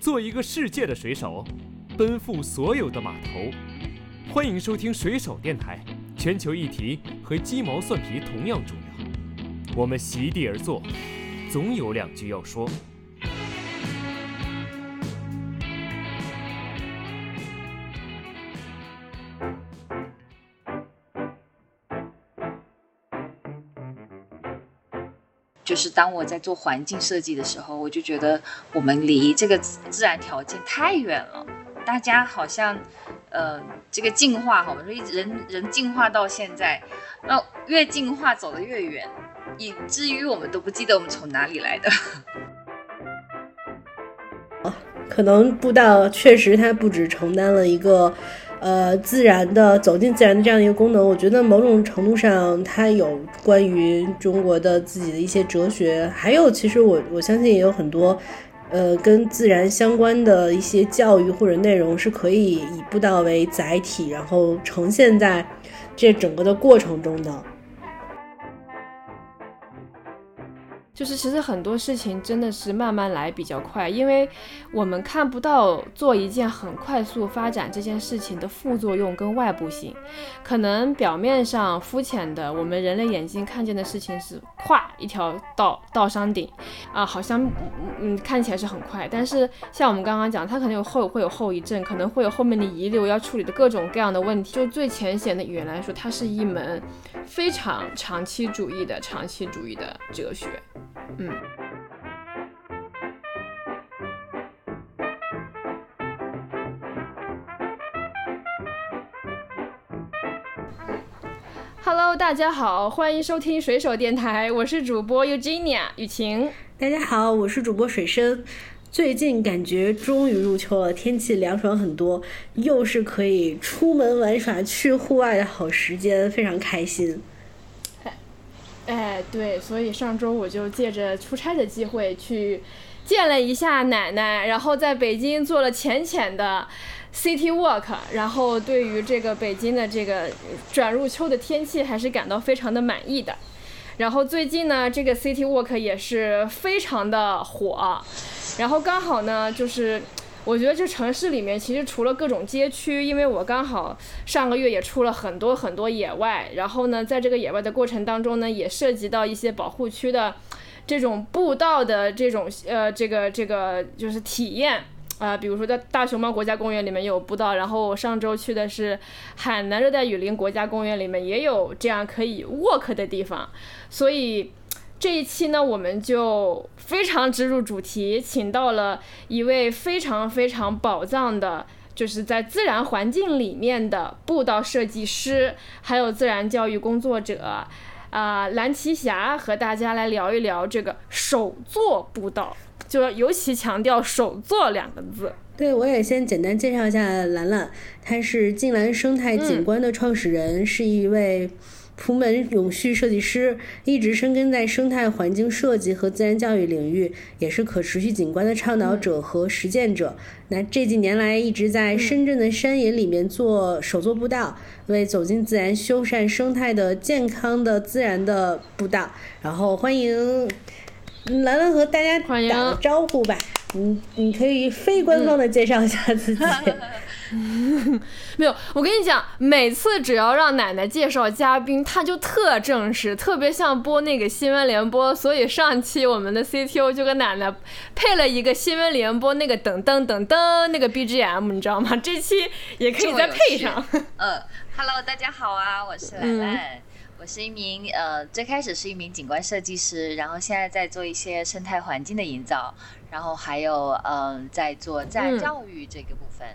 做一个世界的水手，奔赴所有的码头。欢迎收听水手电台，全球议题和鸡毛蒜皮同样重要。我们席地而坐，总有两句要说。就是当我在做环境设计的时候，我就觉得我们离这个自然条件太远了。大家好像，呃，这个进化哈，我们说人人进化到现在，那越进化走得越远，以至于我们都不记得我们从哪里来的。可能步道确实它不只承担了一个。呃，自然的走进自然的这样一个功能，我觉得某种程度上它有关于中国的自己的一些哲学，还有其实我我相信也有很多，呃，跟自然相关的一些教育或者内容是可以以步道为载体，然后呈现在这整个的过程中的。就是其实很多事情真的是慢慢来比较快，因为我们看不到做一件很快速发展这件事情的副作用跟外部性。可能表面上肤浅的，我们人类眼睛看见的事情是咵一条道到山顶啊，好像嗯看起来是很快，但是像我们刚刚讲，它可能有后会有后遗症，可能会有后面的遗留要处理的各种各样的问题。就最浅显的语言来说，它是一门非常长期主义的长期主义的哲学。嗯，Hello，大家好，欢迎收听水手电台，我是主播 Eugenia 雨晴。大家好，我是主播水生。最近感觉终于入秋了，天气凉爽很多，又是可以出门玩耍、去户外的好时间，非常开心。哎，对，所以上周我就借着出差的机会去见了一下奶奶，然后在北京做了浅浅的 city walk，然后对于这个北京的这个转入秋的天气还是感到非常的满意的。然后最近呢，这个 city walk 也是非常的火，然后刚好呢就是。我觉得这城市里面其实除了各种街区，因为我刚好上个月也出了很多很多野外，然后呢，在这个野外的过程当中呢，也涉及到一些保护区的这种步道的这种呃这个这个就是体验啊，比如说在大熊猫国家公园里面有步道，然后我上周去的是海南热带雨林国家公园里面也有这样可以 walk 的地方，所以。这一期呢，我们就非常直入主题，请到了一位非常非常宝藏的，就是在自然环境里面的步道设计师，还有自然教育工作者，啊，蓝奇霞和大家来聊一聊这个手作步道，就尤其强调手作两个字。对，我也先简单介绍一下兰兰，她是静兰生态景观的创始人，是一位。普门永续设计师一直深耕在生态环境设计和自然教育领域，也是可持续景观的倡导者和实践者。那这几年来一直在深圳的山野里面做手作步道，为走进自然、修缮生态的健康的自然的步道。然后欢迎兰兰和大家打个招呼吧。你你可以非官方的介绍一下自己。没有，我跟你讲，每次只要让奶奶介绍嘉宾，她就特正式，特别像播那个新闻联播。所以上期我们的 CTO 就跟奶奶配了一个新闻联播那个噔噔噔噔那个 BGM，你知道吗？这期也可以再配上。呃，Hello，大家好啊，我是兰兰，我是一名呃，最开始是一名景观设计师，然后现在在做一些生态环境的营造，然后还有嗯，在做自然教育这个部分。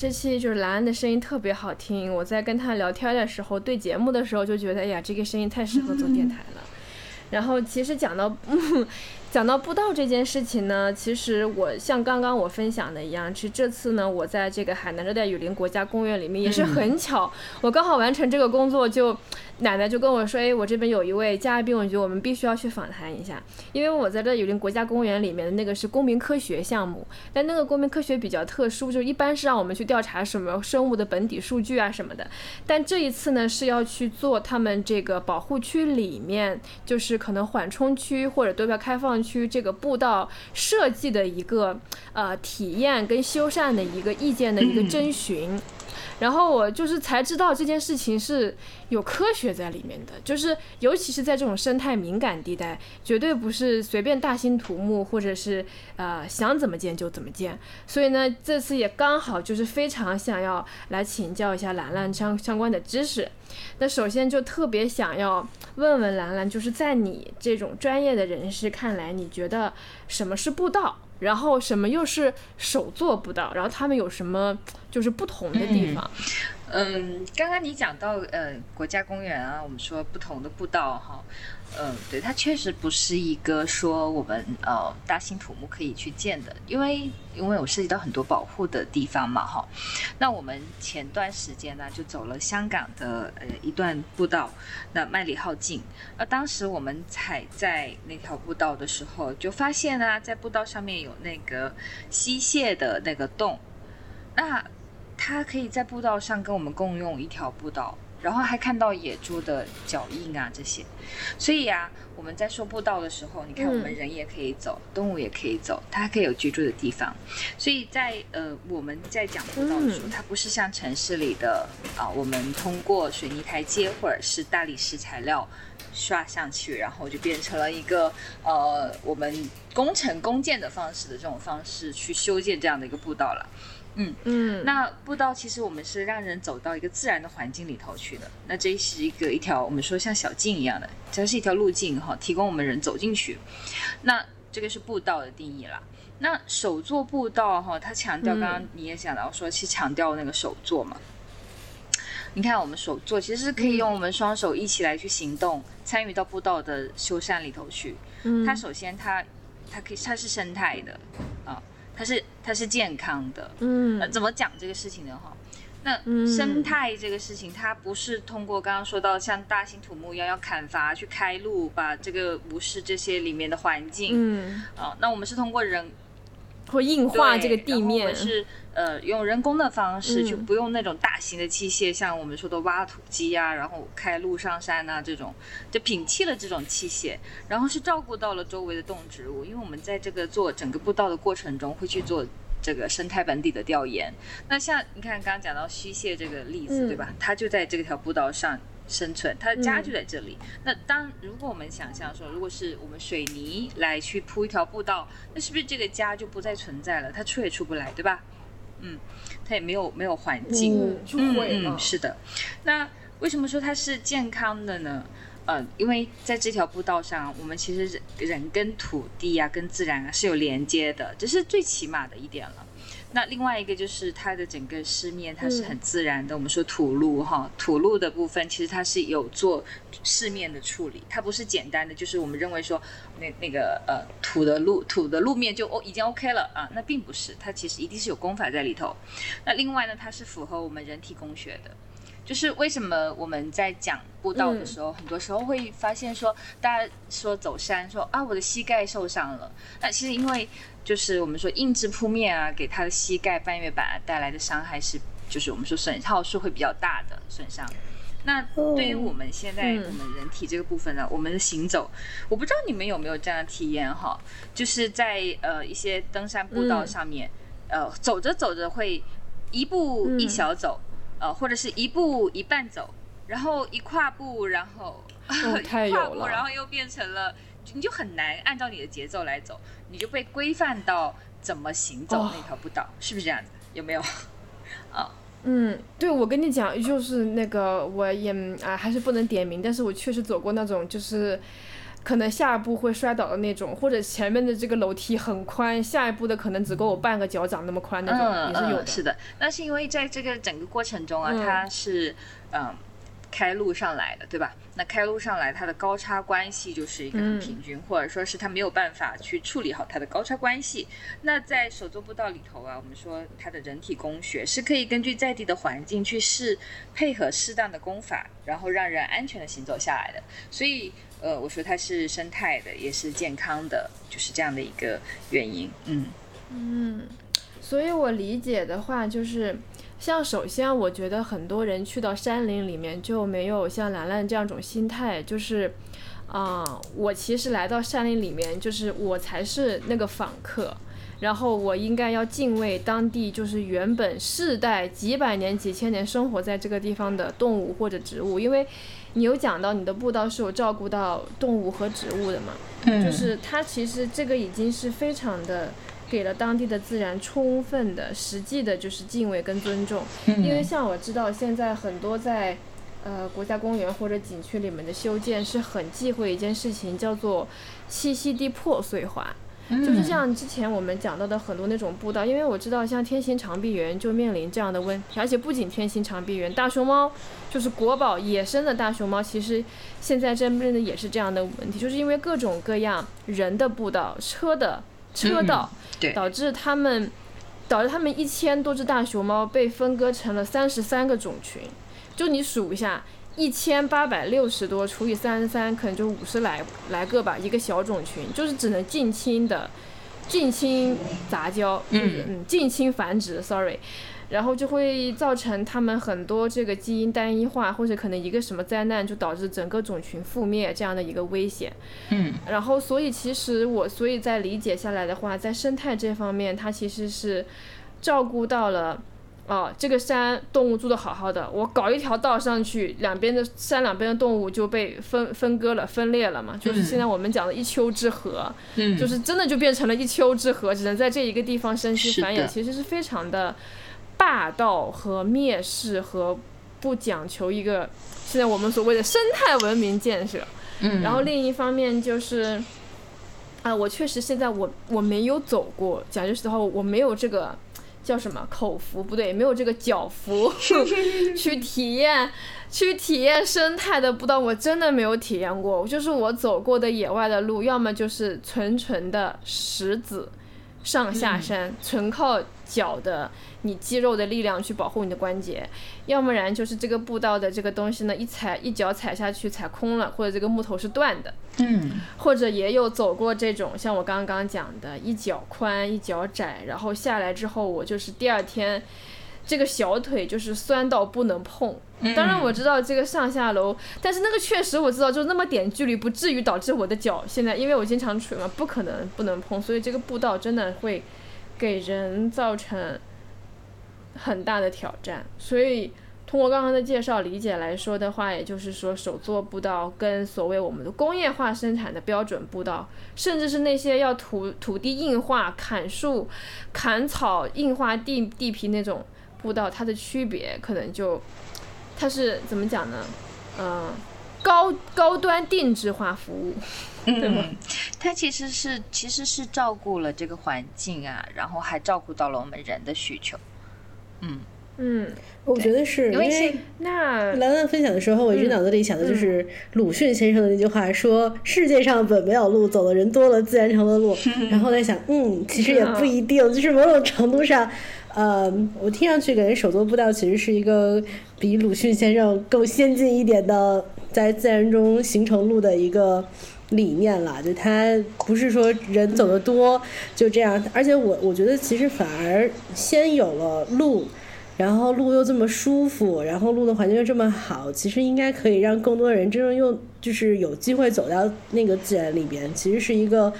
这期就是兰兰的声音特别好听，我在跟他聊天的时候，对节目的时候就觉得，哎呀，这个声音太适合做电台了。然后其实讲到。嗯 讲到步道这件事情呢，其实我像刚刚我分享的一样，其实这次呢，我在这个海南热带雨林国家公园里面也是很巧，我刚好完成这个工作，就奶奶就跟我说，哎，我这边有一位嘉宾，我觉得我们必须要去访谈一下，因为我在这雨林国家公园里面的那个是公民科学项目，但那个公民科学比较特殊，就一般是让我们去调查什么生物的本底数据啊什么的，但这一次呢是要去做他们这个保护区里面，就是可能缓冲区或者对外开放。上区这个步道设计的一个呃体验跟修缮的一个意见的一个征询。然后我就是才知道这件事情是有科学在里面的，就是尤其是在这种生态敏感地带，绝对不是随便大兴土木或者是呃想怎么建就怎么建。所以呢，这次也刚好就是非常想要来请教一下兰兰相相关的知识。那首先就特别想要问问兰兰，就是在你这种专业的人士看来，你觉得什么是步道？然后什么又是手作步道？然后他们有什么就是不同的地方？嗯，嗯刚刚你讲到呃国家公园啊，我们说不同的步道哈，嗯，对，它确实不是一个说我们呃大兴土木可以去建的，因为因为我涉及到很多保护的地方嘛哈。那我们前段时间呢就走了香港的呃一段步道，那麦理浩径。而当时我们踩在那条步道的时候，就发现呢在步道上面有那个吸蟹的那个洞，那。它可以在步道上跟我们共用一条步道，然后还看到野猪的脚印啊这些，所以啊，我们在说步道的时候，你看我们人也可以走，动物也可以走，它还可以有居住的地方。所以在呃我们在讲步道的时候，它不是像城市里的啊，我们通过水泥台阶或者是大理石材料刷上去，然后就变成了一个呃我们工程工建的方式的这种方式去修建这样的一个步道了。嗯嗯，那步道其实我们是让人走到一个自然的环境里头去的。那这是一个一条我们说像小径一样的，这是一条路径哈，提供我们人走进去。那这个是步道的定义啦。那手作步道哈，它强调刚刚你也讲到说，其实强调那个手作嘛。你看我们手作其实是可以用我们双手一起来去行动，参与到步道的修缮里头去。嗯，它首先它它可以它是生态的啊。它是它是健康的，嗯，怎么讲这个事情呢？哈，那生态这个事情，它不是通过刚刚说到像大兴土木一样要砍伐去开路，把这个无视这些里面的环境，嗯，啊，那我们是通过人。会硬化这个地面，是呃用人工的方式，就不用那种大型的器械，像我们说的挖土机啊，然后开路上山啊这种，就摒弃了这种器械，然后是照顾到了周围的动植物，因为我们在这个做整个步道的过程中会去做这个生态本地的调研。那像你看刚刚讲到虚蟹这个例子，对吧？它就在这条步道上。生存，它的家就在这里。那当如果我们想象说，如果是我们水泥来去铺一条步道，那是不是这个家就不再存在了？它出也出不来，对吧？嗯，它也没有没有环境，就毁了。是的。那为什么说它是健康的呢？呃，因为在这条步道上，我们其实人人跟土地啊，跟自然啊是有连接的，这是最起码的一点了。那另外一个就是它的整个湿面，它是很自然的。我们说土路哈，土路的部分其实它是有做湿面的处理，它不是简单的，就是我们认为说那那个呃土的路土的路面就哦已经 OK 了啊，那并不是，它其实一定是有功法在里头。那另外呢，它是符合我们人体工学的。就是为什么我们在讲步道的时候，很多时候会发现说，大家说走山说啊，我的膝盖受伤了。那其实因为就是我们说硬质铺面啊，给他的膝盖半月板带来的伤害是，就是我们说损耗是会比较大的损伤。那对于我们现在我们人体这个部分呢，我们的行走，我不知道你们有没有这样的体验哈，就是在呃一些登山步道上面，呃走着走着会一步一小走。呃，或者是一步一半走，然后一跨步，然后 一跨步，然后又变成了，你就很难按照你的节奏来走，你就被规范到怎么行走那条步道，是不是这样子？有没有？啊，嗯，对，我跟你讲，就是那个我也啊，还是不能点名，但是我确实走过那种就是。可能下一步会摔倒的那种，或者前面的这个楼梯很宽，下一步的可能只够我半个脚掌那么宽那种，也是有的。是的，那是因为在这个整个过程中啊，它是嗯。开路上来的，对吧？那开路上来，它的高差关系就是一个很平均，或者说是它没有办法去处理好它的高差关系。那在手作步道里头啊，我们说它的人体工学是可以根据在地的环境去适配合适当的功法，然后让人安全的行走下来的。所以，呃，我说它是生态的，也是健康的，就是这样的一个原因。嗯嗯，所以我理解的话就是。像首先，我觉得很多人去到山林里面就没有像兰兰这样种心态，就是，啊、我其实来到山林里面，就是我才是那个访客，然后我应该要敬畏当地就是原本世代几百年、几千年生活在这个地方的动物或者植物，因为你有讲到你的步道是有照顾到动物和植物的嘛，嗯。就是它其实这个已经是非常的给了当地的自然充分的、实际的，就是敬畏跟尊重。嗯因为像我知道现在很多在呃国家公园或者景区里面的修建是很忌讳一件事情，叫做栖息地破碎化。嗯就是像之前我们讲到的很多那种步道，因为我知道像天行长臂猿就面临这样的问题，而且不仅天行长臂猿，大熊猫就是国宝野生的大熊猫，其实现在真正的也是这样的问题，就是因为各种各样人的步道、车的车道，对。导致他们导致他们一千多只大熊猫被分割成了三十三个种群，就你数一下。一千八百六十多除以三十三，可能就五十来来个吧，一个小种群，就是只能近亲的近亲杂交，嗯。嗯近亲繁殖，sorry，然后就会造成他们很多这个基因单一化，或者可能一个什么灾难就导致整个种群覆灭这样的一个危险。嗯然后，所以其实我所以在理解下来的话，在生态这方面，它其实是照顾到了。哦，这个山动物住的好好的，我搞一条道上去，两边的山两边的动物就被分分割了、分裂了嘛，就是现在我们讲的一丘之貉，嗯就是真的就变成了一丘之貉，只能在这一个地方生息繁衍，其实是非常的霸道和蔑视和不讲求一个现在我们所谓的生态文明建设。嗯然后另一方面就是，啊，我确实现在我我没有走过，讲句实话，我没有这个叫什么口福不对，没有这个脚福 去体验去体验生态的步道，我真的没有体验过。就是我走过的野外的路，要么就是纯纯的石子上下山，纯靠脚的你肌肉的力量去保护你的关节，要不然就是这个步道的这个东西呢，一踩一脚踩下去踩空了，或者这个木头是断的，嗯。或者也有走过这种像我刚刚讲的，一脚宽一脚窄，然后下来之后我就是第二天。这个小腿就是酸到不能碰，当然我知道这个上下楼，但是那个确实我知道，就那么点距离，不至于导致我的脚现在，因为我经常捶嘛，不可能不能碰，所以这个步道真的会给人造成很大的挑战。所以通过刚刚的介绍理解来说的话，也就是说，手作步道跟所谓我们的工业化生产的标准步道，甚至是那些要土土地硬化、砍树、砍草、硬化地地皮那种步道，它的区别可能就它是怎么讲呢？嗯、高高端定制化服务，对吗？嗯，它其实是其实是照顾了这个环境啊，然后还照顾到了我们人的需求。嗯嗯，我觉得是因为那兰兰分享的时候，我一直脑子里想的就是鲁迅先生的那句话，说世界上本没有路，走的人多了，自然成了路。然后在想，嗯，其实也不一定，就是某种程度上，呃，我听上去感觉手作步道其实是一个比鲁迅先生更先进一点的，在自然中形成路的一个。理念了，就它不是说人走得多就这样，而且我我觉得其实反而先有了路，然后路又这么舒服，然后路的环境又这么好，其实应该可以让更多的人真正用，就是有机会走到那个自然里边。其实是一个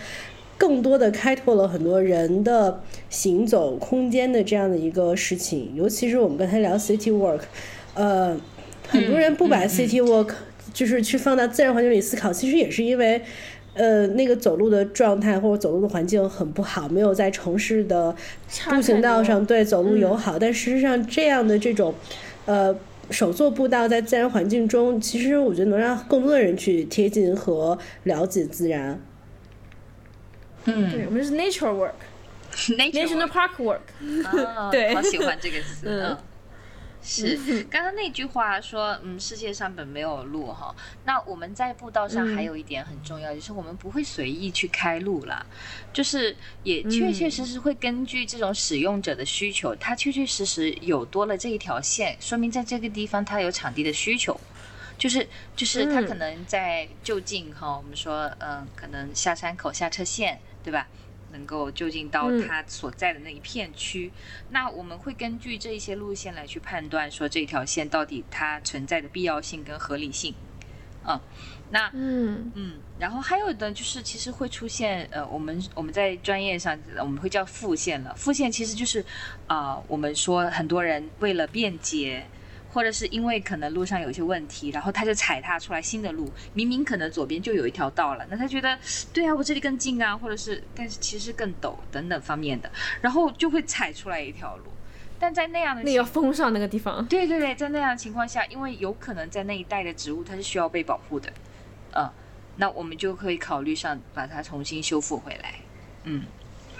更多的开拓了很多人的行走空间的这样的一个事情。尤其是我们刚才聊 city walk，呃，很多人不把 city walk 就是去放到自然环境里思考，其实也是因为。呃，那个走路的状态或者走路的环境很不好，没有在城市的步行道上对走路友好。但事实上，这样的这种，呃，手作步道在自然环境中，其实我觉得能让更多的人去贴近和了解自然。嗯对嗯我们是 nature work，national，nature park work。啊，对好喜欢这个词。嗯 嗯，是刚刚那句话说，嗯，世界上本没有路哈。那我们在步道上嗯还有一点很重要，就是我们不会随意去开路啦，就是也确确实实会根据这种使用者的需求，它确确实实有多了这一条线，说明在这个地方它有场地的需求。就是就是它嗯可能在就近哈，我们说嗯，可能下山口下车线，对吧？能够就近到嗯它所在的那一片区，那我们会根据这一些路线来去判断，说这条线到底它存在的必要性跟合理性。嗯，那嗯嗯，然后还有的就是其实会出现呃，我们我们在专业上我们会叫复线了。复线其实就是啊、我们说很多人为了便捷。或者是因为可能路上有一些问题，然后他就踩踏出来新的路，明明可能左边就有一条道了，那他觉得，对啊，我这里更近啊，或者是，但是其实更陡等等方面的，然后就会踩出来一条路，但在那样的那要封上那个地方。对对对，在那样的情况下，因为有可能在那一带的植物它是需要被保护的，嗯，那我们就可以考虑上把它重新修复回来，嗯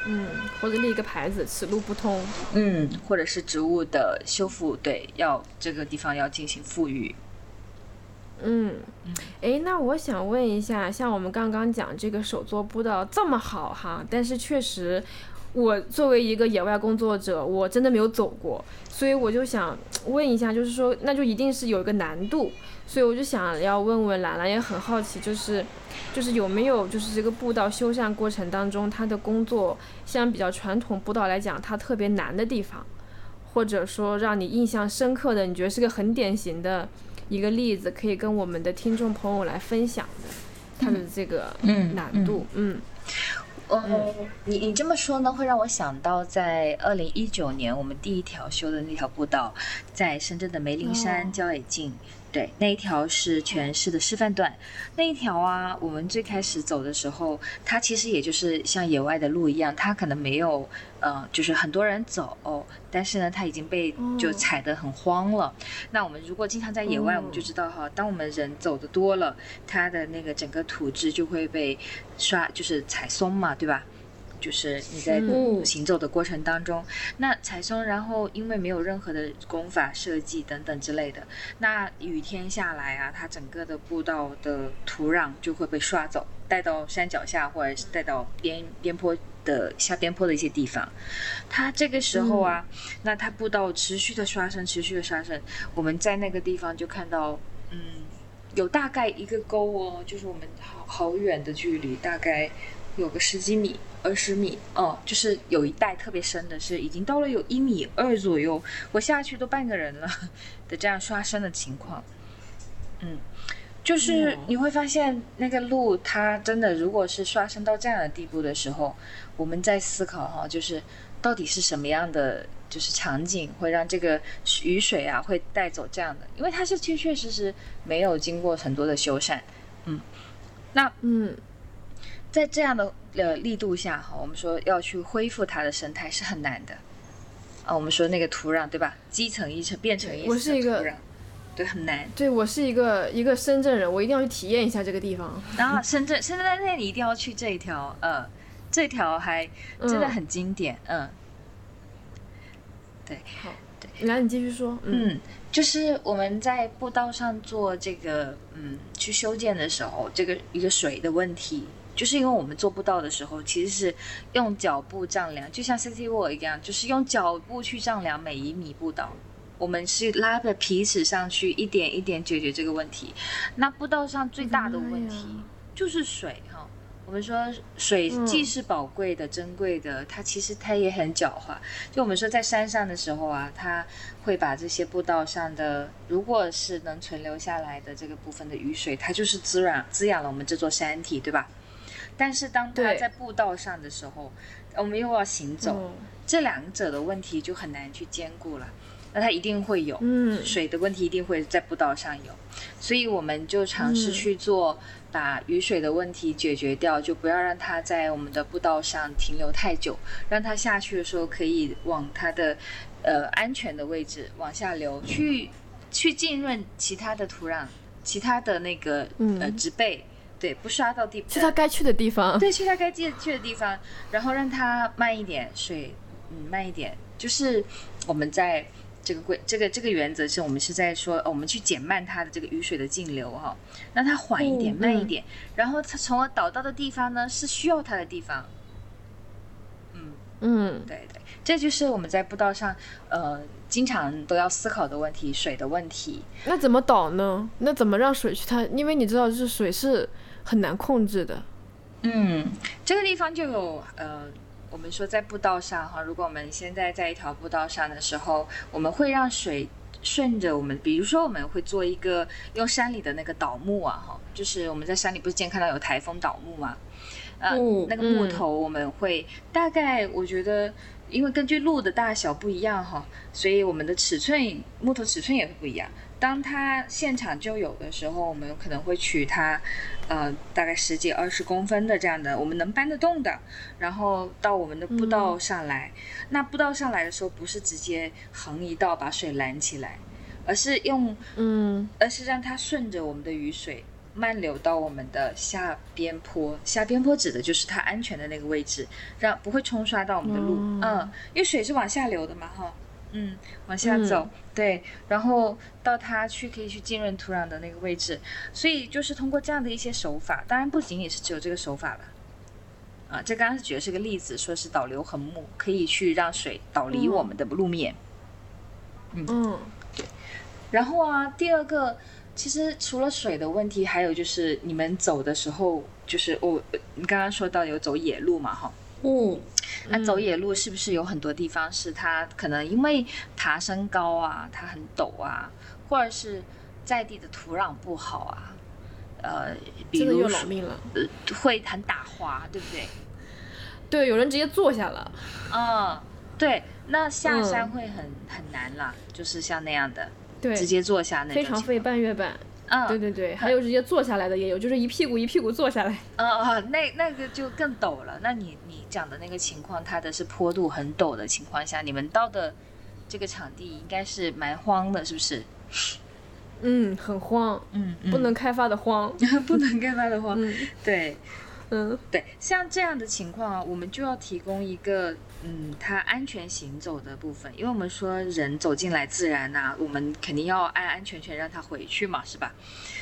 嗯，或者立一个牌子，此路不通。嗯，或者是植物的修复，对，要这个地方要进行富裕，嗯，诶，那我想问一下，像我们刚刚讲这个手作步道这么好哈，但是确实，我作为一个野外工作者，我真的没有走过，所以我就想问一下，就是说，那就一定是有一个难度，所以我就想要问问兰兰，也很好奇，就是，就是有没有就是这个步道修缮过程当中，它的工作相比较传统步道来讲，它特别难的地方，或者说让你印象深刻的，你觉得是个很典型的。一个例子可以跟我们的听众朋友来分享的，它的这个嗯难度，嗯哦，你你这么说呢，会让我想到在二零一九年我们第一条修的那条步道，在深圳的梅林哦山郊野径。对，那一条是全市的示范段。那一条啊，我们最开始走的时候，它其实也就是像野外的路一样，它可能没有，呃，就是很多人走，但是呢，它已经被就哦踩得很荒了。那我们如果经常在野外，哦我们就知道哈，当我们人走的多了，它的那个整个土质就会被刷，就是踩松嘛，对吧？就是你在嗯行走的过程当中，那踩松，然后因为没有任何的功法设计等等之类的，那雨天下来啊，它整个的步道的土壤就会被刷走，带到山脚下或者是带到边边坡的下边坡的一些地方。它这个时候啊，那它步道持续的刷升，持续的刷升，我们在那个地方就看到，嗯，有大概一个沟哦，就是我们好好远的距离，大概有个十几米、二十米，哦，就是有一带特别深的，是已经到了有一米二左右，我下去都半个人了的这样刷深的情况。嗯，就是你会发现那个路，它真的如果是刷深到这样的地步的时候，我们在思考哈，就是到底是什么样的就是场景会让这个雨水啊会带走这样的，因为它是确确实实没有经过很多的修缮，嗯，那嗯在这样的呃力度下哈，我们说要去恢复它的生态是很难的啊。我们说那个土壤对吧，基层一层变成一层我是一个土壤，对，很难。对我是一个一个深圳人，我一定要去体验一下这个地方。然后深圳，深圳在那里一定要去这一条，呃，这条还真的嗯很经典，嗯，对，好，对来，你继续说。嗯嗯，就是我们在步道上做这个，嗯，去修建的时候，这个一个水的问题，就是因为我们做步道的时候，其实是用脚步丈量，就像 City Walk 一样，就是用脚步去丈量每一米步道。我们是拉着皮尺上去，一点一点解决这个问题。那步道上最大的问题就是水哈。我们说水嗯既是宝贵的、珍贵的，它其实它也很狡猾。就我们说在山上的时候啊，它会把这些步道上的，如果是能存留下来的这个部分的雨水，它就是滋养滋养了我们这座山体，对吧？但是当它在步道上的时候，我们又要行走，嗯。这两者的问题就很难去兼顾了。那它一定会有，嗯。水的问题一定会在步道上有，所以我们就尝试嗯。去做，把雨水的问题解决掉，就不要让它在我们的步道上停留太久，让它下去的时候可以往它的呃安全的位置往下流，去去浸润其他的土壤，其他的那个、呃嗯。植被，对，不刷到地，去他该去的地方。对，去他该去去的地方，然后让他慢一点，水嗯慢一点，就是我们在这个规这个这个原则是我们是在说，呃我们去减慢它的这个雨水的径流哈、让它缓一点，慢一点，然后它从而导到的地方呢是需要它的地方，嗯，嗯对对，这就是我们在步道上呃经常都要思考的问题，水的问题。那怎么导呢？那怎么让水去它？因为你知道，就是水是很难控制的。嗯，这个地方就有呃，我们说在步道上哈，如果我们现在在一条步道上的时候，我们会让水顺着我们，比如说我们会做一个用山里的那个倒木啊，哈，就是我们在山里不是经常看到有台风倒木吗？呃，嗯那个木头我们会大概，我觉得，因为根据路的大小不一样哈，所以我们的尺寸木头尺寸也会不一样。当它现场就有的时候，我们可能会取它，呃，大概十几二十公分的这样的，我们能搬得动的，然后到我们的步道上来。那步道上来的时候，不是直接横一道把水拦起来，而是用嗯而是让它顺着我们的雨水漫流到我们的下边坡。下边坡指的就是它安全的那个位置，让不会冲刷到我们的路。哦嗯，因为水是往下流的嘛，哈。嗯，往下走，对，然后到它去可以去浸润土壤的那个位置，所以就是通过这样的一些手法，当然不仅仅是只有这个手法了，啊，这刚刚是举的是个例子，说是导流横木可以去让水导离我们的路面，嗯对。然后啊，第二个，其实除了水的问题，还有就是你们走的时候，就是我、你刚刚说到有走野路嘛，哈，嗯那走野路是不是有很多地方是它可能因为爬升高啊，它很陡啊，或者是在地的土壤不好啊，呃，比如说老命了。呃会很打滑，对不对？对，有人直接坐下了。嗯，对，那下山嗯会很、很难啦，就是像那样的对，直接坐下那种非常费。半月板。嗯，对对对，还有直接坐下来的也有，就是一屁股一屁股坐下来。呃呃，那那个就更陡了。那你你讲的那个情况，它的是坡度很陡的情况下，你们到的这个场地应该是蛮荒的，是不是？嗯，很荒，嗯，不能开发的荒。不能开发的荒。嗯对嗯对，像这样的情况啊，我们就要提供一个嗯，它安全行走的部分，因为我们说人走进来自然呐、我们肯定要安安全全让他回去嘛，是吧？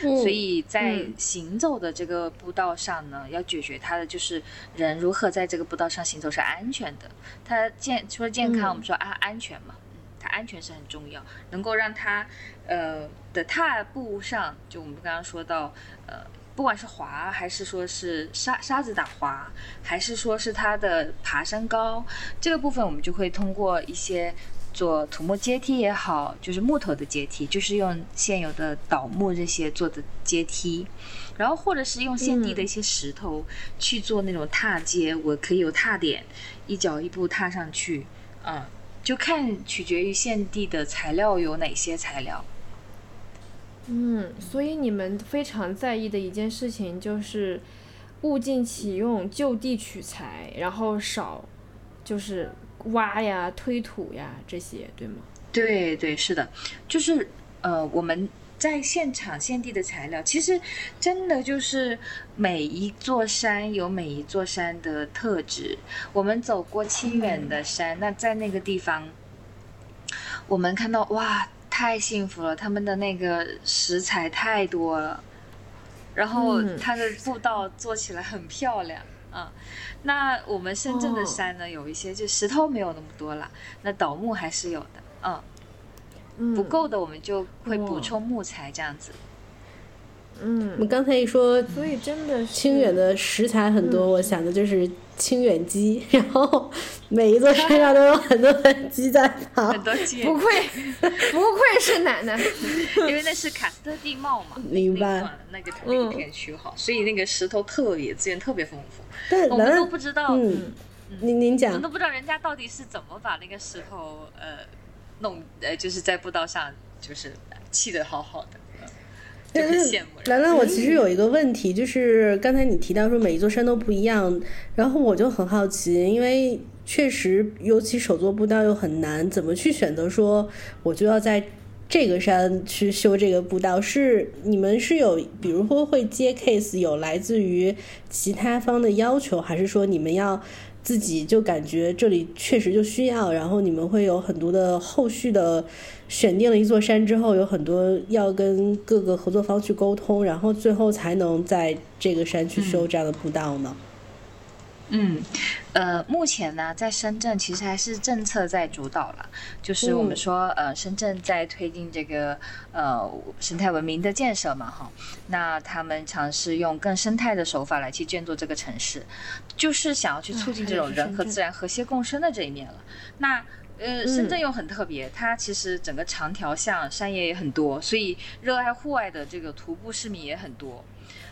嗯，所以在嗯行走的这个步道上呢，要解决它的就是人如何在这个步道上行走是安全的。它健除了健康，嗯我们说啊安全嘛，嗯，它安全是很重要，能够让它呃的踏步上，就我们刚刚说到呃。不管是滑，还是说是沙沙子打滑，还是说是它的爬山高，这个部分我们就会通过一些做土木阶梯也好，就是木头的阶梯，就是用现有的倒木这些做的阶梯，然后或者是用现地的一些石头去做那种踏阶，我可以有踏点，一脚一步踏上去，嗯，就看取决于现地的材料有哪些材料。嗯，所以你们非常在意的一件事情就是物尽其用，就地取材，然后少就是挖呀、推土呀这些，对吗？对对，是的，就是呃，我们在现场现地的材料，其实真的就是每一座山有每一座山的特质。我们走过清远的山，那在那个地方，我们看到哇，太幸福了，他们的那个食材太多了，然后嗯。它的步道做起来很漂亮。啊、那我们深圳的哦山呢，有一些就石头没有那么多了，那倒木还是有的，嗯，嗯，不够的我们就会补充木材这样子。我嗯，们刚才一说所以真的是清远的食材很多，嗯。我想的就是清远鸡，然后每一座山上都有很多的鸡在跑。很多鸡，不愧 不愧是奶奶，因为那是喀斯特地貌嘛，明白。那个那个片区哈，所以那个石头特别资源特别丰富，但我们都，不知道，嗯，您您讲。我们都，不知道人家到底是怎么把那个石头呃弄呃就是在步道上就是砌得好好的，呃就很羡慕。兰兰，我其实有一个问题，就是刚才你提到说每一座山都不一样，然后我就很好奇，因为确实，尤其手作步道又很难，怎么去选择说我就要在这个山去修这个步道？是你们是有，比如说会接 case 有来自于其他方的要求，还是说你们要？自己就感觉这里确实就需要，然后你们会有很多的后续的选定了一座山之后，有很多要跟各个合作方去沟通，然后最后才能在这个山去修这样的步道呢。嗯，呃，目前呢，在深圳其实还是政策在主导了，就是我们嗯说，呃，深圳在推进这个呃生态文明的建设嘛，哈，那他们尝试用更生态的手法来去建筑这个城市，就是想要去促进这种人和自然和谐共生的这一面了。那呃，深圳又很特别，它其实整个长条巷山野也很多，所以热爱户外的这个徒步市民也很多。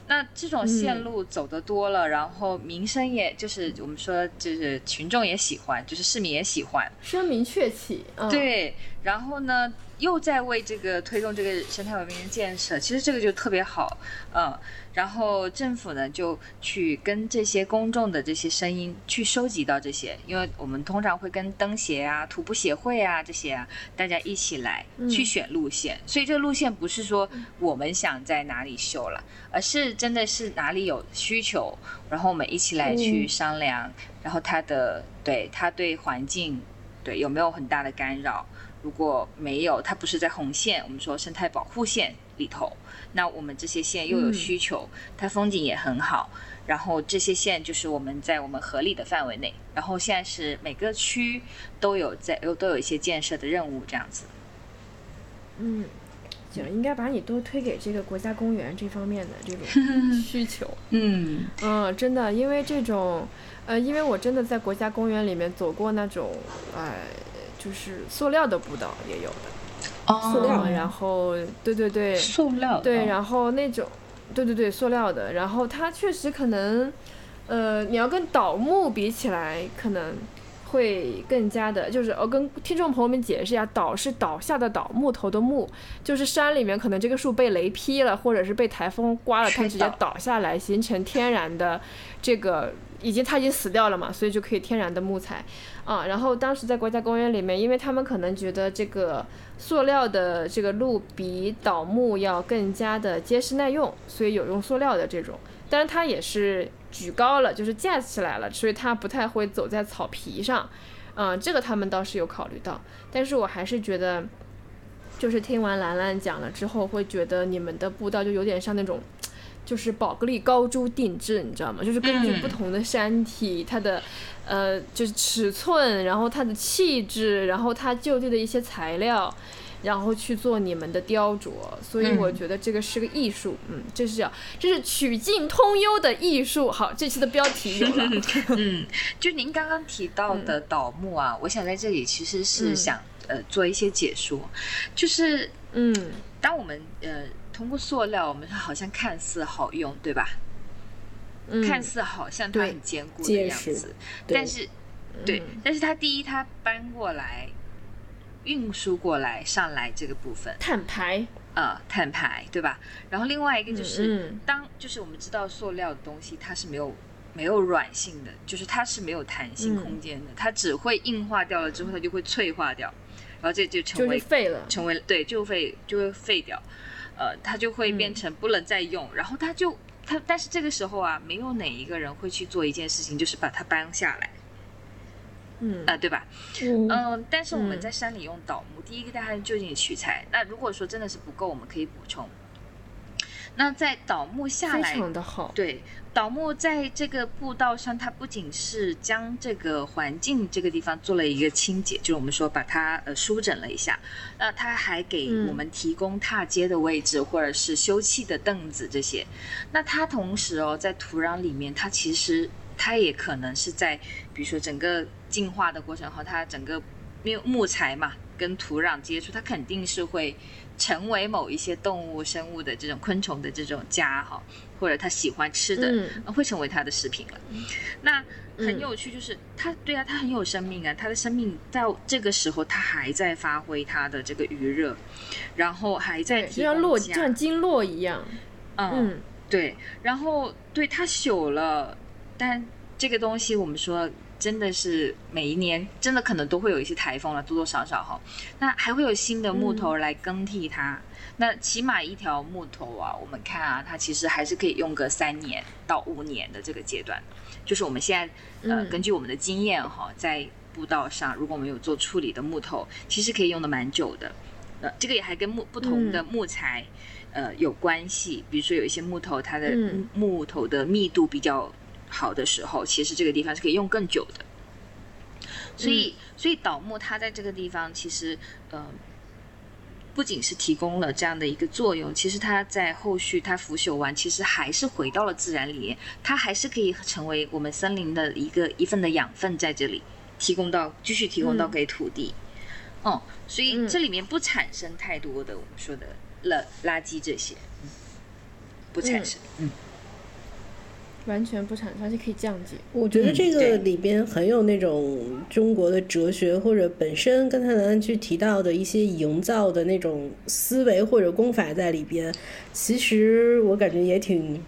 那这种线路走得多了，然后民生也就是我们说就是群众也喜欢，就是市民也喜欢，声名鹊起。对，然后呢又在为这个推动这个生态文明的建设，其实这个就特别好，嗯。然后政府呢就去跟这些公众的这些声音去收集到这些，因为我们通常会跟灯协啊、徒步协会啊这些啊大家一起来去选路线，所以这个路线不是说我们想在哪里修了，而是真的是哪里有需求，然后我们一起来去商量，然后它的对它对环境对有没有很大的干扰，如果没有，它不是在红线，我们说生态保护线里头。那我们这些线又有需求，它风景也很好，然后这些线就是我们在我们合理的范围内，然后现在是每个区都有在又都有一些建设的任务这样子。嗯，行，应该把你多推给这个国家公园这方面的这种 需求。嗯嗯，真的，因为这种，呃，因为我真的在国家公园里面走过那种，哎，就是塑料的步道也有的。塑料，然后对对对，塑料对，然后那种，对对对，塑料的，然后它确实可能，呃，你要跟倒木比起来，可能会更加的，就是我跟听众朋友们解释一下，倒是倒下的倒，木头的木，就是山里面可能这个树被雷劈了，或者是被台风刮了，它直接倒下来，形成天然的这个。已经它已经死掉了嘛，所以就可以天然的木材，啊，然后当时在国家公园里面，因为他们可能觉得这个塑料的这个路比倒木要更加的结实耐用，所以有用塑料的这种，当然它也是举高了，就是架起来了，所以它不太会走在草皮上，嗯，这个他们倒是有考虑到，但是我还是觉得，就是听完兰兰讲了之后，会觉得你们的步道就有点像那种。就是宝格丽高珠定制，你知道吗？就是根据不同的山体，它的，呃，就是尺寸，然后它的气质，然后它就地的一些材料，然后去做你们的雕琢。所以我觉得这个是个艺术，嗯，这是叫这是曲径通幽的艺术。好，这期的标题有了。嗯，就您刚刚提到的倒木啊，我想在这里其实是想呃做一些解说，就是嗯，当我们呃。通过塑料，我们好像看似好用，对吧？看似好像它很坚固的样子，但是，对，但是它第一，它搬过来、运输过来、上来这个部分，碳排，呃，碳排，对吧？然后另外一个就是，当就是我们知道塑料的东西，它是没有没有软性的，就是它是没有弹性空间的，它只会硬化掉了之后，它就会脆化掉，然后这就成为废了，成为对，就会就会废掉。呃，它就会变成不能再用，然后它就它，但是这个时候啊，没有哪一个人会去做一件事情，就是把它搬下来，嗯，啊，对吧？嗯，但是我们在山里用倒木，第一个大家就近取材，那如果说真的是不够，我们可以补充。那在倒木下来，非常的好，对。倒木在这个步道上，它不仅是将这个环境这个地方做了一个清洁，就是我们说把它呃舒整了一下，那它还给我们提供踏阶的位置，或者是休憩的凳子这些。那它同时哦，在土壤里面，它其实它也可能是在，比如说整个进化的过程后，它整个因为木材嘛，跟土壤接触，它肯定是会。成为某一些动物、生物的这种昆虫的这种家哈，或者它喜欢吃的，会成为它的食品了。那很有趣，就是它对啊，它很有生命啊，它的生命到这个时候，它还在发挥它的这个余热，然后还在就像落就像经络一样。嗯，对，然后对它朽了，但这个东西我们说。真的是每一年，真的可能都会有一些台风了，多多少少哈。那还会有新的木头来更替它。那起码一条木头啊，我们看啊，它其实还是可以用个三年到五年的这个阶段。就是我们现在呃，根据我们的经验哈，在步道上，如果我们有做处理的木头，其实可以用的蛮久的。呃，这个也还跟木不同的木材呃有关系。比如说有一些木头，它的木头的密度比较。好的时候，其实这个地方是可以用更久的。所以，所以倒木它在这个地方，其实呃，不仅是提供了这样的一个作用，其实它在后续它腐朽完，其实还是回到了自然里面，它还是可以成为我们森林的一个一份的养分在这里。提供到继续提供到嗯给土地。哦，所以嗯这里面不产生太多的我们说的垃垃圾这些，嗯不产生。嗯完全不产生，而且可以降解。我觉得这个里边很有那种中国的哲学，或者本身刚才兰兰去提到的一些营造的那种思维或者功法在里边。其实我感觉也挺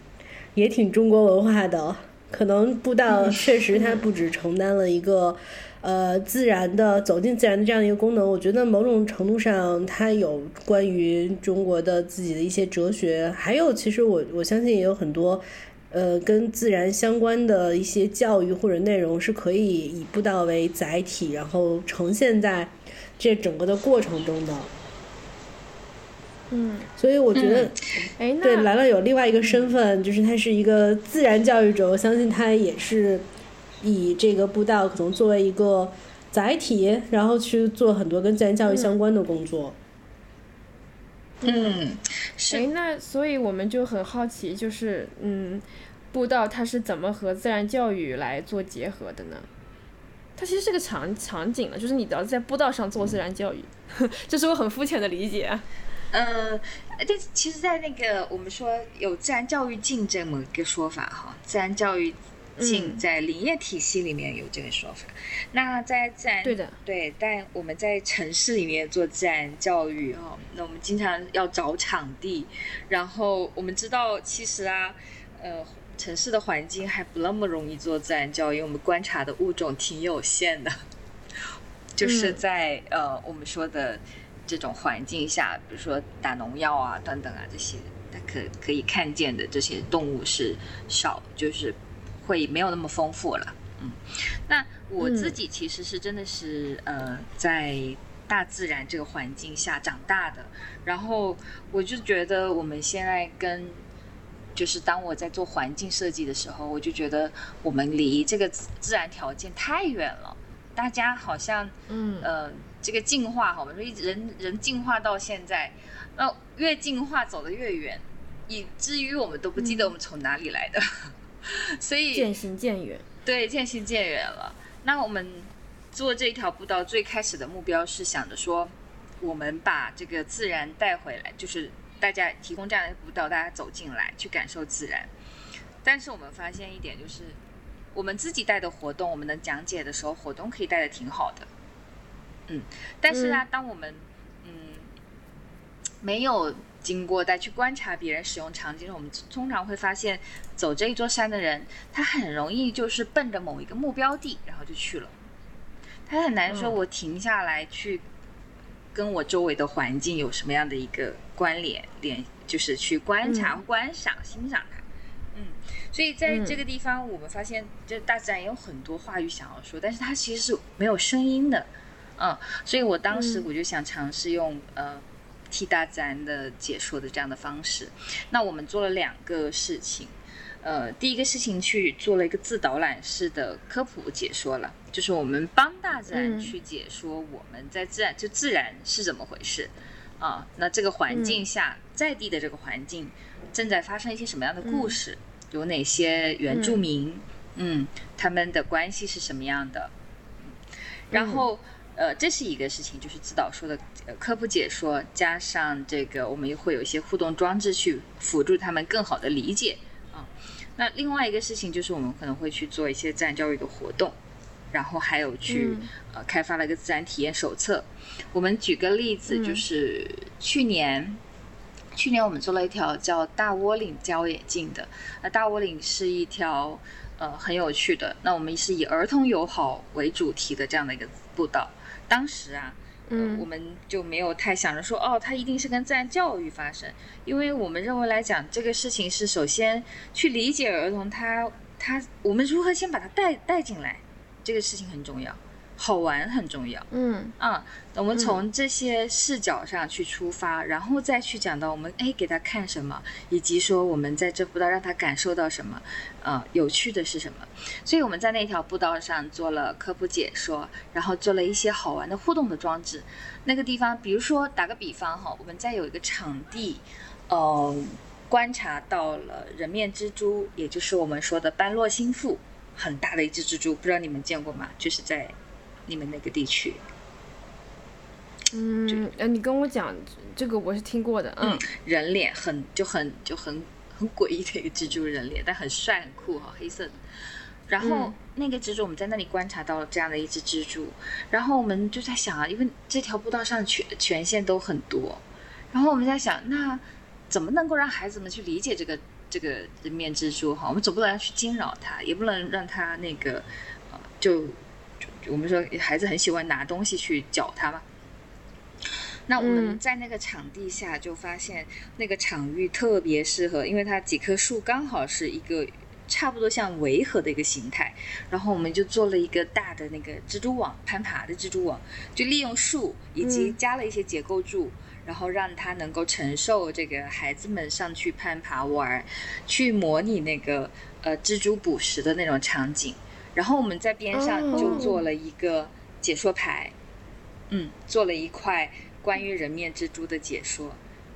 也挺中国文化的。可能步道确实它不只承担了一个 呃自然的走进自然的这样一个功能，我觉得某种程度上它有关于中国的自己的一些哲学，还有其实我我相信也有很多。呃，跟自然相关的一些教育或者内容是可以以步道为载体，然后呈现在这整个的过程中的。嗯，所以我觉得，哎，那对兰兰有另外一个身份，就是他是一个自然教育者，我相信他也是以这个步道可能作为一个载体，然后去做很多跟自然教育相关的工作。嗯，是哎，那所以我们就很好奇，就是嗯，步道它是怎么和自然教育来做结合的呢？它其实是个场场景了，就是你只要在步道上做自然教育，这是我很肤浅的理解啊。呃，但其实，在那个我们说有自然教育进这么一个说法哈，自然教育在林业体系里面有这个说法。那在自然对的，对，但我们在城市里面做自然教育哈，那我们经常要找场地，然后我们知道其实啊，呃。城市的环境还不那么容易做自然教育，我们观察的物种挺有限的，就是嗯在、呃我们说的这种环境下，比如说打农药啊等等啊这些，它可可以看见的这些动物是少，就是会没有那么丰富了。嗯，那我自己其实是真的是、呃在大自然这个环境下长大的，然后我就觉得我们现在跟就是当我在做环境设计的时候，我就觉得我们离这个自自然条件太远了。大家好像嗯呃，这个进化哈，我们说人人进化到现在，那越进化走得越远，以至于我们都不记得我们从哪里来的，所以渐行渐远。对渐行渐远了。那我们做这条步道最开始的目标是想着说，我们把这个自然带回来，就是大家提供这样的步道，大家走进来去感受自然。但是我们发现一点就是，我们自己带的活动，我们能讲解的时候，活动可以带的挺好的，嗯。但是呢，当我们嗯没有经过再去观察别人使用场景，我们通常会发现，走这一座山的人，他很容易就是奔着某一个目标地，然后就去了。他很难说，嗯我停下来去跟我周围的环境有什么样的一个关联联，就是去观察、嗯观赏、欣赏它。嗯，所以在这个地方，我们发现，这大自然也有很多话语想要说，但是它其实是没有声音的。嗯，所以我当时嗯我就想尝试用呃替大自然的解说的这样的方式。那我们做了两个事情，呃，第一个事情去做了一个自导览式的科普解说了，就是我们帮大自然嗯。去解说我们在自然就自然是怎么回事。啊、那这个环境下、在地的这个环境正在发生一些什么样的故事，有哪些原住民，嗯他们的关系是什么样的，然后。呃，这是一个事情，就是指导说的呃科普解说，加上这个我们会有一些互动装置去辅助他们更好的理解啊。那另外一个事情就是我们可能会去做一些自然教育的活动，然后还有去、嗯呃开发了一个自然体验手册。我们举个例子，嗯就是去年。去年我们做了一条叫大窝岭郊野径的，那大窝岭是一条呃很有趣的，那我们是以儿童友好为主题的这样的一个步道。当时啊，呃，嗯。我们就没有太想着说，哦，它一定是跟自然教育发生，因为我们认为来讲，这个事情是首先去理解儿童他他我们如何先把他带带进来，这个事情很重要，好玩很重要。嗯啊、我们从这些视角上去出发，然后再去讲到我们哎给他看什么，以及说我们在这步道让他感受到什么，呃，有趣的是什么。所以我们在那条步道上做了科普解说，然后做了一些好玩的互动的装置。那个地方，比如说打个比方哈，我们在有一个场地，呃，观察到了人面蜘蛛，也就是我们说的斑落心腹，很大的一只蜘蛛，不知道你们见过吗？就是在你们那个地区？嗯，呃，你跟我讲这个我是听过的，嗯，人脸很就很就很很诡异的一个蜘蛛人脸，但很帅很酷哈，黑色的。然后那个蜘蛛，我们在那里观察到了这样的一只蜘蛛，然后我们就在想啊，因为这条步道上权权限都很多，然后我们在想，那怎么能够让孩子们去理解这个这个人面蜘蛛哈？我们总不能去惊扰它，也不能让它那个就就我们说孩子很喜欢拿东西去搅它嘛。那我们在那个场地下就发现，那个场域特别适合，因为它几棵树刚好是一个差不多像围合的一个形态，然后我们就做了一个大的那个蜘蛛网，攀爬的蜘蛛网，就利用树以及加了一些结构柱，然后让它能够承受这个孩子们上去攀爬玩，去模拟那个呃蜘蛛捕食的那种场景，然后我们在边上就做了一个解说牌，嗯，做了一块。关于人面蜘蛛的解说，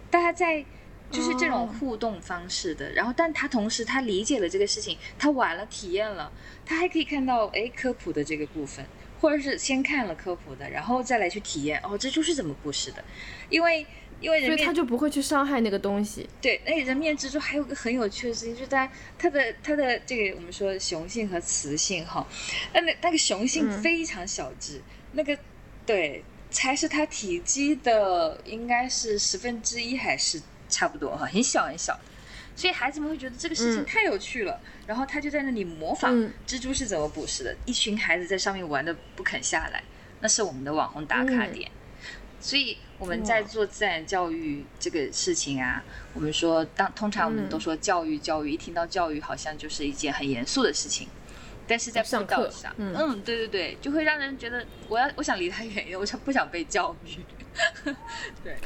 大家在就是这种互动方式的，然后但他同时他理解了这个事情，他玩了体验了，他还可以看到哎科普的这个部分，或者是先看了科普的，然后再来去体验哦蜘蛛是怎么故事的，因为因为人面他就不会去伤害那个东西。对，那人面蜘蛛还有个很有趣的事情，就是它它的它的这个我们说雄性和雌性哈，那那那个雄性非常小只，那个对。才是它体积的应该是十分之一还是差不多哈，很小很小的，所以孩子们会觉得这个事情太有趣了，然后他就在那里模仿蜘蛛是怎么捕食的，一群孩子在上面玩的不肯下来，那是我们的网红打卡点。所以我们在做自然教育这个事情啊，我们说当通常我们都说教育教育，一听到教育好像就是一件很严肃的事情。但是在上道上，嗯，对对对，就会让人觉得我要我想离他远一点，我想不想被教育。对，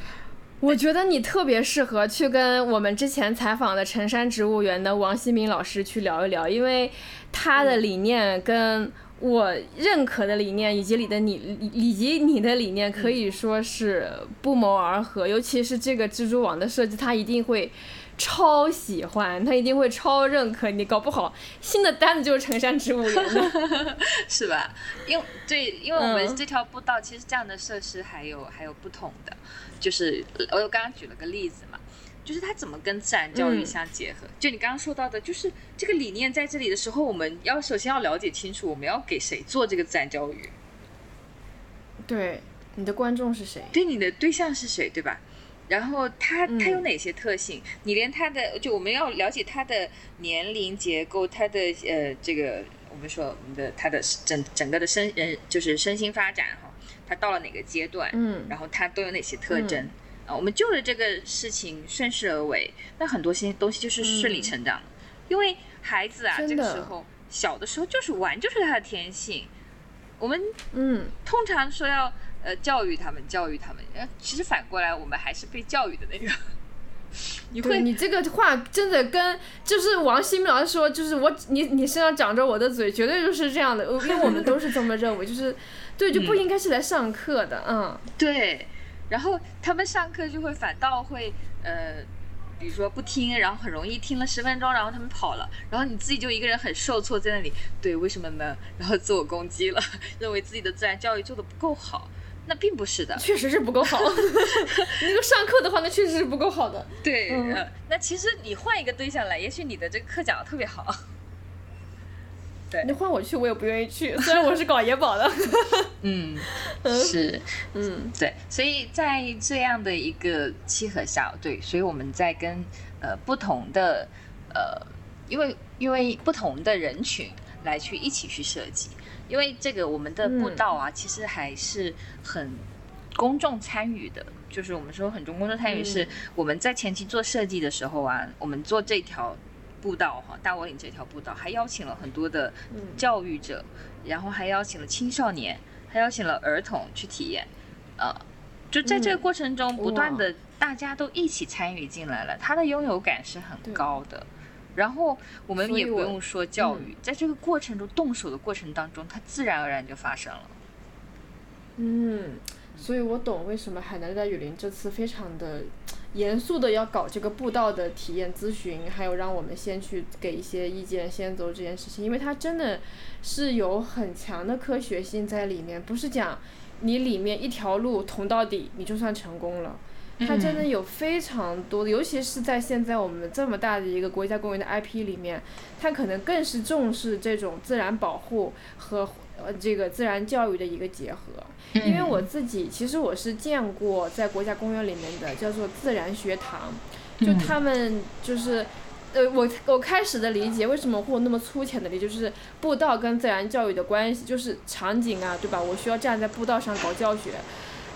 我觉得你特别适合去跟我们之前采访的辰山植物园的王新明老师去聊一聊，因为他的理念跟我认可的理念以及你的你以及你的理念可以说是不谋而合，尤其是这个蜘蛛网的设计，他一定会。超喜欢，他一定会超认可你，搞不好新的单子就是城山植物园的，是吧？因为对，因为我们这条步道其实这样的设施还有还有不同的，就是我刚刚举了个例子嘛，就是它怎么跟自然教育相结合？就你刚刚说到的，就是这个理念在这里的时候，我们要首先要了解清楚，我们要给谁做这个自然教育？对，你的观众是谁？对，你的对象是谁？对吧？然后他他有哪些特性？你连他的就我们要了解他的年龄结构，他的呃这个我们说我们的他的整整个的身人就是身心发展哈，他到了哪个阶段？嗯，然后他都有哪些特征？啊，我们就着这个事情顺势而为，那很多些东西就是顺理成章。因为孩子啊，这个时候小的时候就是玩，就是他的天性。我们嗯，通常说要。呃，教育他们，教育他们。呃，其实反过来，我们还是被教育的那个。你会，你这个话真的跟就是王新明老师说，就是我你你身上长着我的嘴，绝对就是这样的。因为我们都是这么认为，就是对，就不应该是来上课的。嗯，对。然后他们上课就会反倒会呃。比如说不听，然后很容易听了十分钟，然后他们跑了，然后你自己就一个人很受挫在那里。对，为什么呢？然后自我攻击了，认为自己的自然教育做的不够好。那并不是的，确实是不够好。那个上课的话，那确实是不够好的。对，那其实你换一个对象来，也许你的这个课讲的特别好。对，你换我去，我也不愿意去。虽然我是搞野保的。嗯，是，嗯，对。所以在这样的一个契合下，对，所以我们在跟呃不同的呃，因为因为不同的人群来去一起去设计。因为这个我们的步道啊，其实还是很公众参与的。就是我们说很重公众参与，是我们在前期做设计的时候啊，我们做这条步道哈，大窝岭这条步道，还邀请了很多的教育者，然后还邀请了青少年，还邀请了儿童去体验。呃，就在这个过程中，不断的大家都一起参与进来了，他的拥有感是很高的。然后我们也不用说教育，在这个过程中动手的过程当中，它自然而然就发生了。嗯，所以我懂为什么海南热带雨林这次非常的严肃的要搞这个步道的体验咨询，还有让我们先去给一些意见，先走这件事情，因为它真的是有很强的科学性在里面，不是讲你里面一条路通到底，你就算成功了。它真的有非常多的，尤其是在现在我们这么大的一个国家公园的 IP 里面，它可能更是重视这种自然保护和呃这个自然教育的一个结合。因为我自己其实我是见过在国家公园里面的叫做自然学堂，就他们就是呃我我开始的理解为什么会有那么粗浅的理解，就是步道跟自然教育的关系，就是场景啊，对吧？我需要站在步道上搞教学。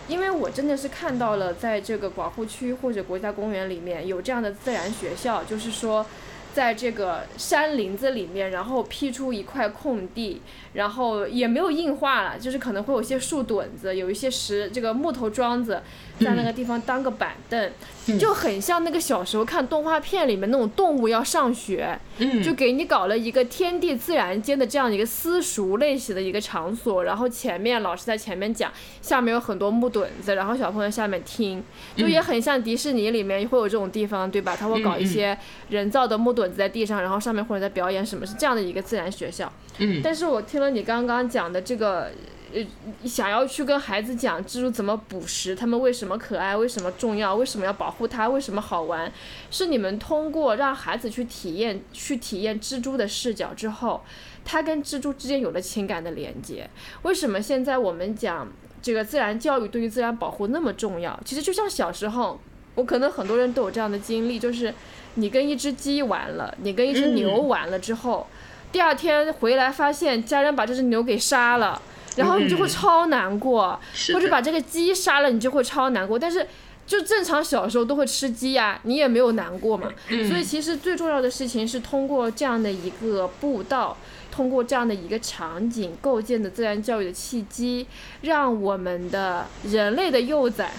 因为我真的是看到了，在这个保护区或者国家公园里面有这样的自然学校，就是说。在这个山林子里面，然后辟出一块空地，然后也没有硬化了，就是可能会有些树墩子，有一些石这个木头桩子，在那个地方当个板凳，就很像那个小时候看动画片里面那种动物要上学，就给你搞了一个天地自然间的这样一个私塾类型的一个场所，然后前面老师在前面讲，下面有很多木墩子，然后小朋友下面听，就也很像迪士尼里面会有这种地方，对吧？他会搞一些人造的木墩。在地上，然后上面或者在表演什么，是这样的一个自然学校。嗯，但是我听了你刚刚讲的这个，呃，想要去跟孩子讲蜘蛛怎么捕食，他们为什么可爱，为什么重要，为什么要保护它，为什么好玩，是你们通过让孩子去体验，去体验蜘蛛的视角之后，他跟蜘蛛之间有了情感的连接。为什么现在我们讲这个自然教育对于自然保护那么重要？其实就像小时候，我可能很多人都有这样的经历，就是。你跟一只鸡玩了，你跟一只牛玩了之后，第二天回来发现家人把这只牛给杀了，然后你就会超难过，或者把这个鸡杀了，你就会超难过。但是就正常小时候都会吃鸡呀，你也没有难过嘛。所以其实最重要的事情是通过这样的一个步道，通过这样的一个场景构建的自然教育的契机，让我们的人类的幼崽。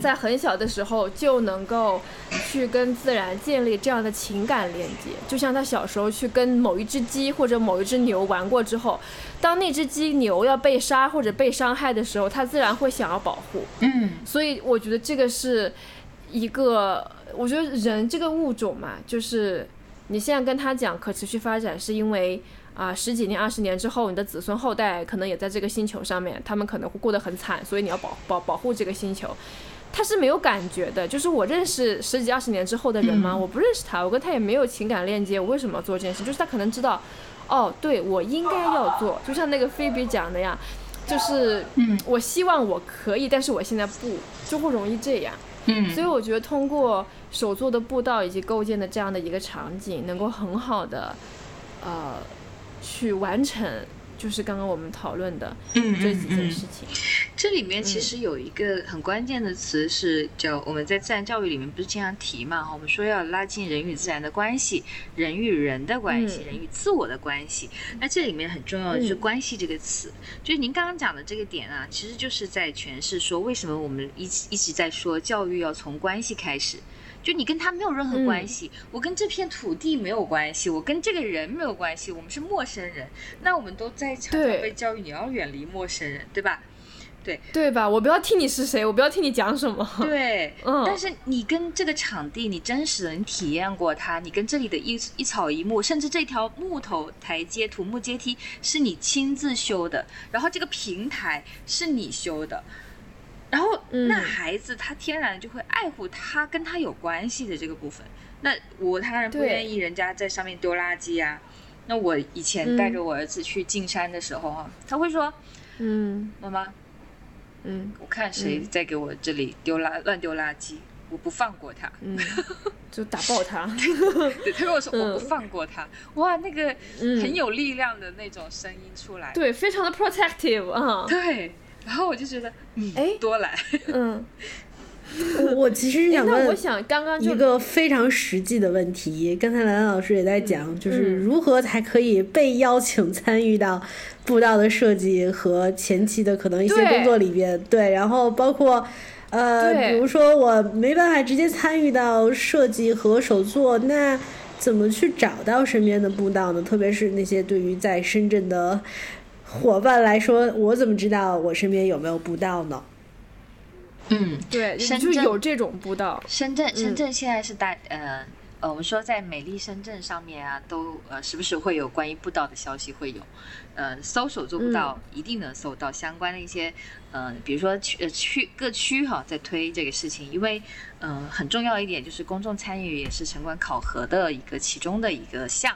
在很小的时候就能够去跟自然建立这样的情感连接，就像他小时候去跟某一只鸡或者某一只牛玩过之后，当那只鸡牛要被杀或者被伤害的时候，他自然会想要保护。嗯，所以我觉得这个是一个，我觉得人这个物种嘛，就是你现在跟他讲可持续发展，是因为。啊，十几年、二十年之后，你的子孙后代可能也在这个星球上面，他们可能会过得很惨，所以你要保保保护这个星球。他是没有感觉的，就是我认识十几二十年之后的人吗？我不认识他，我跟他也没有情感链接，我为什么要做这件事？就是他可能知道，哦，对我应该要做，就像那个菲比讲的呀，就是，嗯，我希望我可以，但是我现在不，就会容易这样。嗯，所以我觉得通过手做的步道以及构建的这样的一个场景，能够很好的，呃。去完成，就是刚刚我们讨论的这几件事情。这里面其实有一个很关键的词是叫我们在自然教育里面不是经常提嘛？我们说要拉近人与自然的关系，人与人的关系，人与自我的关系。那这里面很重要的就是“关系”这个词，就是您刚刚讲的这个点啊，其实就是在诠释说为什么我们一一直在说教育要从关系开始。就你跟他没有任何关系，我跟这片土地没有关系，我跟这个人没有关系，我们是陌生人。那我们都在常常被教育你要远离陌生人，对吧？对对吧？我不要听你是谁，我不要听你讲什么。对，嗯。但是你跟这个场地，你真实的你体验过它，你跟这里的一一草一木，甚至这条木头台阶、土木阶梯是你亲自修的，然后这个平台是你修的。然后，那孩子他天然就会爱护他跟他有关系的这个部分。那我当然不愿意人家在上面丢垃圾啊。那我以前带着我儿子去进山的时候哈，他会说：“嗯，妈妈，嗯，我看谁在给我这里丢垃乱丢垃圾，我不放过他，就打爆他。”对，他跟我说：“我不放过他。”哇，那个很有力量的那种声音出来，对，非常的 protective 啊，对。然后我就觉得，哎，多来，嗯，我其实想问，我想刚刚一个非常实际的问题，刚才兰兰老师也在讲，就是如何才可以被邀请参与到步道的设计和前期的可能一些工作里边，对，然后包括，呃，比如说我没办法直接参与到设计和手作，那怎么去找到身边的步道呢？特别是那些对于在深圳的。伙伴来说，我怎么知道我身边有没有步道呢？嗯，对，深圳就有这种步道。深圳，深嗯圳现在是大呃呃，我们说在美丽深圳上面啊，都呃时不时会有关于步道的消息会有，呃，搜索做不到一定能搜到相关的一些呃，比如说区呃区各区哈在推这个事情，因为呃很重要一点就是公众参与也是城管考核的一个其中的一个项。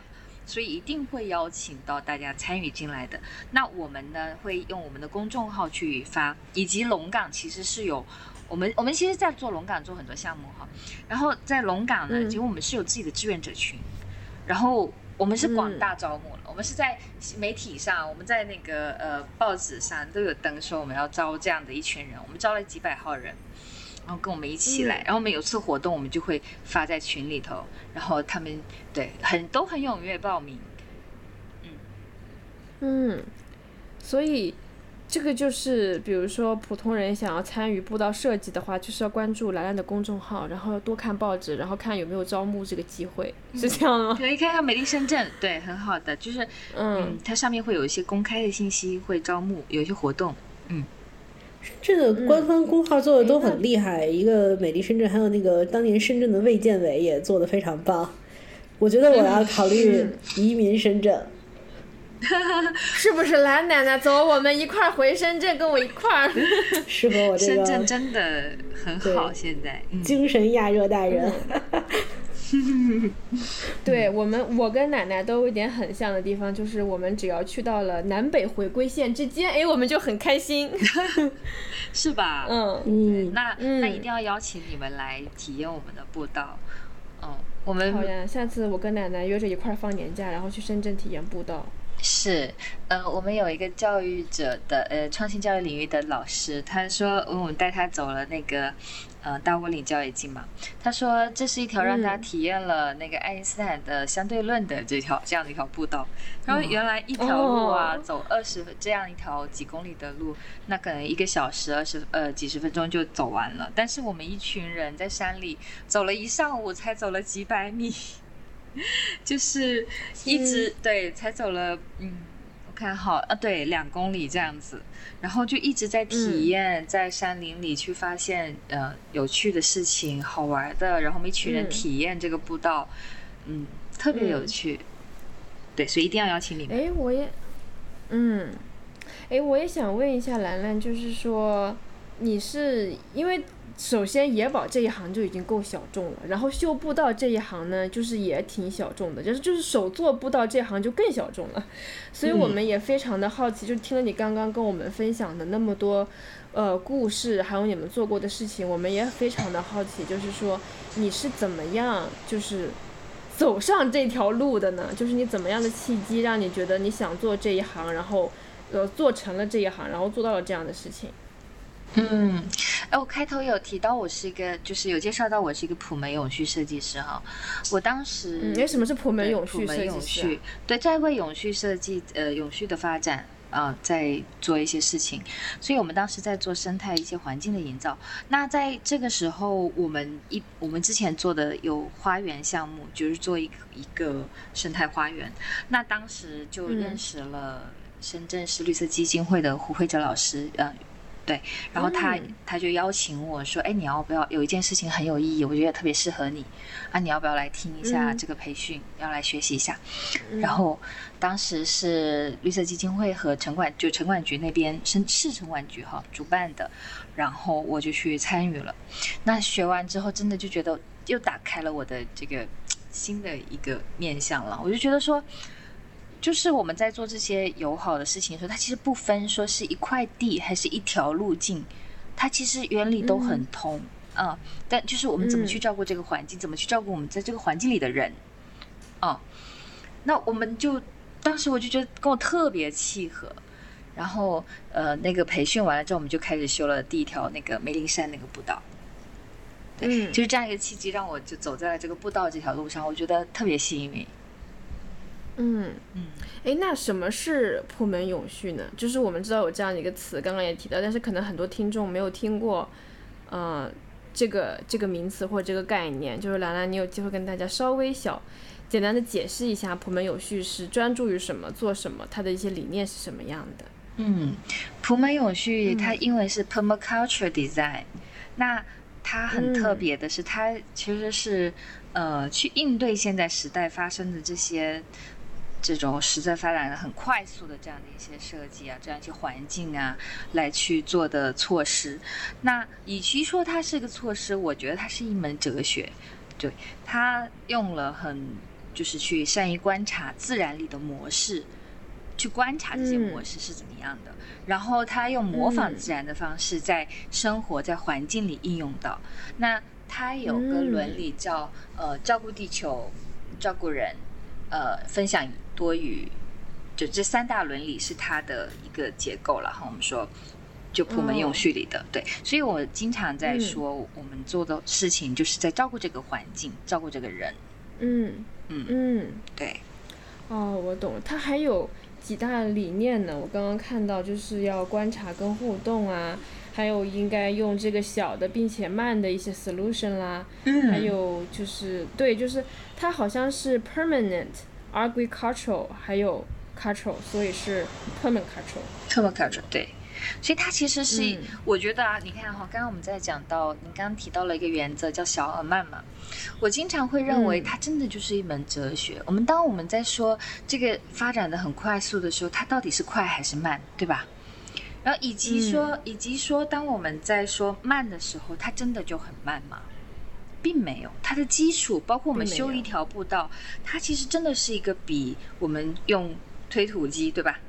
所以一定会邀请到大家参与进来的。那我们呢，会用我们的公众号去发，以及龙岗其实是有我们我们其实，在做龙岗做很多项目哈。然后在龙岗呢，嗯其实我们是有自己的志愿者群，然后我们是广大招募了，我们是在媒体上，我们在那个呃报纸上都有登说我们要招这样的一群人，我们招了几百号人。然后跟我们一起来，嗯。然后我们有次活动，我们就会发在群里头，然后他们对很都很踊跃报名，嗯。嗯，所以这个就是，比如说普通人想要参与步道设计的话，就是要关注兰兰的公众号，然后要多看报纸，然后看有没有招募这个机会，是这样的吗？可以看看美丽深圳，对，很好的，就是嗯嗯，它上面会有一些公开的信息，会招募，有一些活动，这个官方公号做的都很厉害，一个美丽深圳，还有那个当年深圳的卫健委也做的非常棒。我觉得我要考虑移民深圳。是不是蓝奶奶走，我们一块儿回深圳，跟我一块儿。适合我这个深圳真的很好，现在，嗯，精神亚热带人。对我们，我跟奶奶都有一点很像的地方，就是我们只要去到了南北回归线之间，哎，我们就很开心。是吧？嗯，嗯，那嗯那一定要邀请你们来体验我们的步道，嗯，我们好呀，下次我跟奶奶约着一块儿放年假，然后去深圳体验步道。是，呃，我们有一个教育者的，呃，创新教育领域的老师，他说，嗯我们带他走了那个，呃，大窝岭郊野径嘛，他说这是一条让他嗯体验了那个爱因斯坦的相对论的这条这样的一条步道。然后原来一条路啊，哦。走二十这样一条几公里的路，那可能一个小时二十呃几十分钟就走完了，但是我们一群人在山里走了一上午，才走了几百米。就是一直、对，才走了，嗯，我看好啊，对，两公里这样子，然后就一直在体验，在山林里去发现呃有趣的事情、好玩的，然后我们一群人嗯。体验这个步道，嗯，特别有嗯。趣，对，所以一定要邀请你们。哎，我也，嗯，哎，我也想问一下兰兰，就是说，你是因为首先野保这一行就已经够小众了，然后修步道这一行呢，就是也挺小众的，就是就是手做步道这行就更小众了，所以我们也非常的好奇，就听了你刚刚跟我们分享的那么多。呃，故事还有你们做过的事情，我们也非常的好奇，就是说你是怎么样，就是走上这条路的呢？就是你怎么样的契机让你觉得你想做这一行，然后呃做成了这一行，然后做到了这样的事情？嗯，哎，我开头有提到我是一个，就是有介绍到我是一个普门永续设计师哈。我当时，嗯，哎，什么是普门永续设计师、啊续？对，在为永续设计呃永续的发展啊、呃，在做一些事情，所以我们当时在做生态一些环境的营造。那在这个时候，我们一我们之前做的有花园项目，就是做一个一个生态花园。那当时就认嗯识了深圳市绿色基金会的胡慧哲老师，呃。对，然后他、嗯他就邀请我说：“哎，你要不要有一件事情很有意义，我觉得特别适合你啊，你要不要来听一下嗯这个培训，要来学习一下？”嗯然后当时是绿色基金会和城管就城管局那边是市城管局哈主办的，然后我就去参与了。那学完之后，真的就觉得又打开了我的这个新的一个面向了。我就觉得说，就是我们在做这些友好的事情的时候，它其实不分说是一块地还是一条路径，它其实原理都很通啊、嗯但就是我们怎么去照顾这个环境，怎么去照顾我们在这个环境里的人，啊、那我们就当时我就觉得跟我特别契合。然后，呃，那个培训完了之后，我们就开始修了第一条那个梅林山那个步道。嗯，就是这样一个契机，让我就走在了这个步道这条路上，我觉得特别幸运。嗯，嗯，哎，那什么是普门永续呢？就是我们知道有这样的一个词，刚刚也提到，但是可能很多听众没有听过，呃，这个这个名词或者这个概念。就是兰兰，你有机会跟大家稍微小简单的解释一下，普门永续是专注于什么，做什么，它的一些理念是什么样的？嗯，普门永续它英文是 permaculture design，、那它很特别的是，它其实是呃去应对现在时代发生的这些这种实在发展的很快速的这样的一些设计啊，这样一些环境啊来去做的措施。那与其说它是个措施，我觉得它是一门哲学。对，它用了很就是去善于观察自然里的模式。去观察这些模式是怎么样的，然后他用模仿自然的方式在生活在环境里应用到。那他有个伦理叫呃照顾地球、照顾人、呃分享多余，就这三大伦理是它的一个结构了哈。我们说就普门永续里的对，所以我经常在说我们做的事情就是在照顾这个环境，照顾这个人。嗯嗯嗯，对。哦，我懂了，它还有。几大理念呢？我刚刚看到就是要观察跟互动啊，还有应该用这个小的并且慢的一些 solution 啦，还有就是对，就是它好像是 permanent agricultural，还有 cultural，所以是 permanent cultural，permanent cultural 对。所以它其实是，我觉得啊，你看哈，刚刚我们在讲到，你刚刚提到了一个原则叫小而慢嘛，我经常会认为它真的就是一门哲学。我们当我们在说这个发展的很快速的时候，它到底是快还是慢，对吧？然后以及说，以及说，当我们在说慢的时候，它真的就很慢吗？并没有，它的基础包括我们修一条步道，它其实真的是一个比我们用推土机，对吧？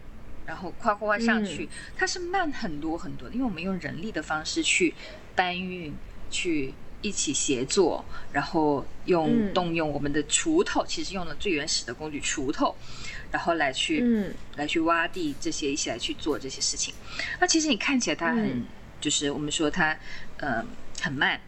然后夸夸夸上去，它是慢很多很多的，因为我们用人力的方式去搬运，去一起协作，然后用动用我们的锄头，其实用了最原始的工具锄头，然后来去来去挖地这些一起来去做这些事情。那其实你看起来它很，就是我们说它呃很慢，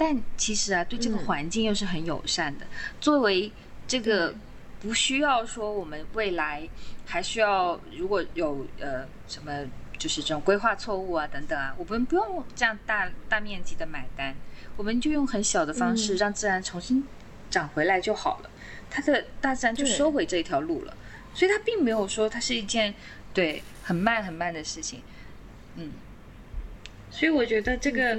但其实啊对这个环境又是很友善的。作为这个。不需要说，我们未来还需要，如果有呃什么，就是这种规划错误啊等等啊，我们不用这样大大面积的买单，我们就用很小的方式让自然重新长回来就好了，它的大自然就收回这一条路了，所以它并没有说它是一件对很慢很慢的事情，嗯，所以我觉得这个。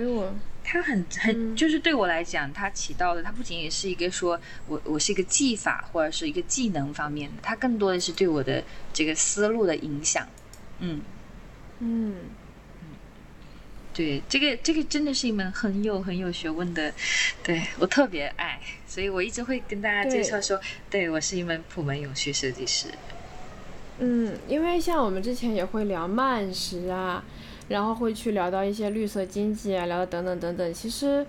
它很很就是对我来讲，它起到的，它不仅仅是一个说我我是一个技法或者是一个技能方面的，它更多的是对我的这个思路的影响。嗯嗯嗯对，这个这个真的是一门很有很有学问的，对我特别爱，所以我一直会跟大家介绍说，对我是一门普门永续设计师。嗯，因为像我们之前也会聊慢食啊。然后会去聊到一些绿色经济啊，聊到等等等等。其实，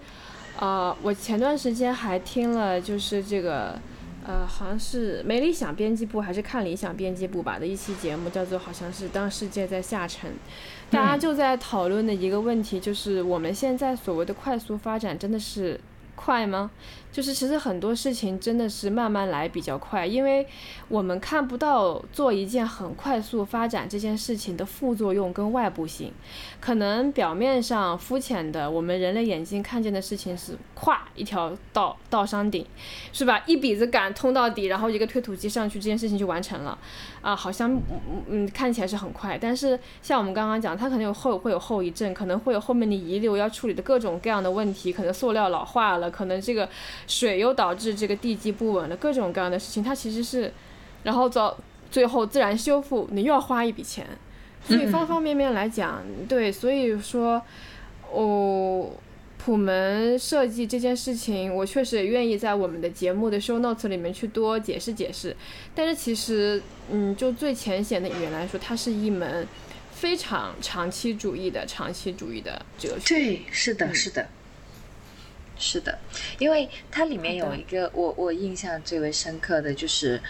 呃，我前段时间还听了，就是这个，呃，好像是没理想编辑部还是看理想编辑部吧的一期节目，叫做好像是当世界在下沉，大家就在讨论的一个问题，就是我们现在所谓的快速发展，真的是快吗？就是其实很多事情真的是慢慢来比较快，因为我们看不到做一件很快速发展这件事情的副作用跟外部性。可能表面上肤浅的，我们人类眼睛看见的事情是，咵一条道到山顶，是吧？一笔子杆通到底，然后一个推土机上去，这件事情就完成了。啊，好像嗯嗯看起来是很快，但是像我们刚刚讲，它可能有后会有后遗症，可能会有后面的遗留要处理的各种各样的问题，可能塑料老化了，可能这个。水又导致这个地基不稳了，各种各样的事情，它其实是，然后到最后自然修复，你又要花一笔钱，所以方方面面来讲，对，所以说，哦，普门设计这件事情，我确实也愿意在我们的节目的 show notes 里面去多解释解释，但是其实，嗯，就最浅显的语言来说，它是一门非常长期主义的长期主义的哲学。对，是的，是的。是的，因为它里面有一个我我印象最为深刻的就是，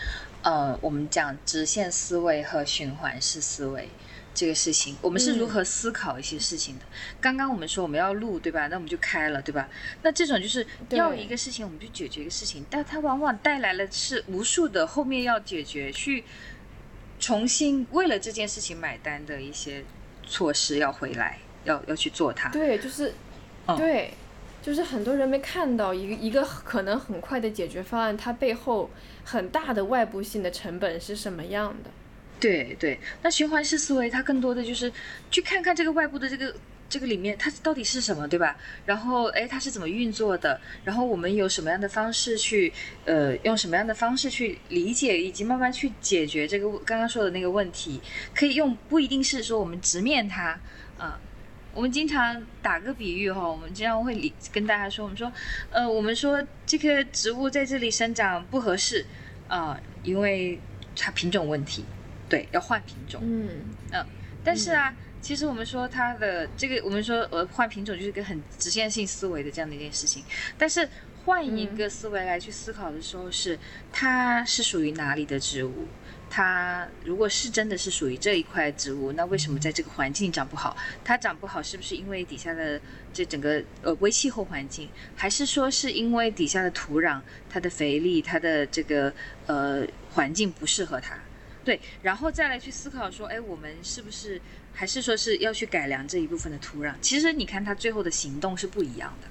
呃，我们讲直线思维和循环式思维这个事情，我们是如何思考一些事情的。刚刚我们说我们要录，对吧？那我们就开了，对吧？那这种就是要一个事情，我们就解决一个事情，但它往往带来了是无数的后面要解决去重新为了这件事情买单的一些措施要回来，要要去做它。对，就是对。就是很多人没看到一个一个可能很快的解决方案，它背后很大的外部性的成本是什么样的？对对，那循环式思维它更多的就是去看看这个外部的这个这个里面它到底是什么，对吧？然后哎，它是怎么运作的？然后我们有什么样的方式去呃，用什么样的方式去理解以及慢慢去解决这个刚刚说的那个问题？可以用不一定是说我们直面它啊。我们经常打个比喻哈，我们经常会理跟大家说，我们说，呃，我们说这棵植物在这里生长不合适啊，因为它品种问题，对，要换品种。嗯嗯，但是啊，其实我们说它的这个，我们说呃换品种就是一个很直线性思维的这样的一件事情，但是换一个思维来去思考的时候，是它是属于哪里的植物？它如果是真的是属于这一块植物，那为什么在这个环境长不好？它长不好是不是因为底下的这整个呃微气候环境，还是说是因为底下的土壤、它的肥力、它的这个呃环境不适合它？对，然后再来去思考说，哎，我们是不是还是说是要去改良这一部分的土壤？其实你看它最后的行动是不一样的。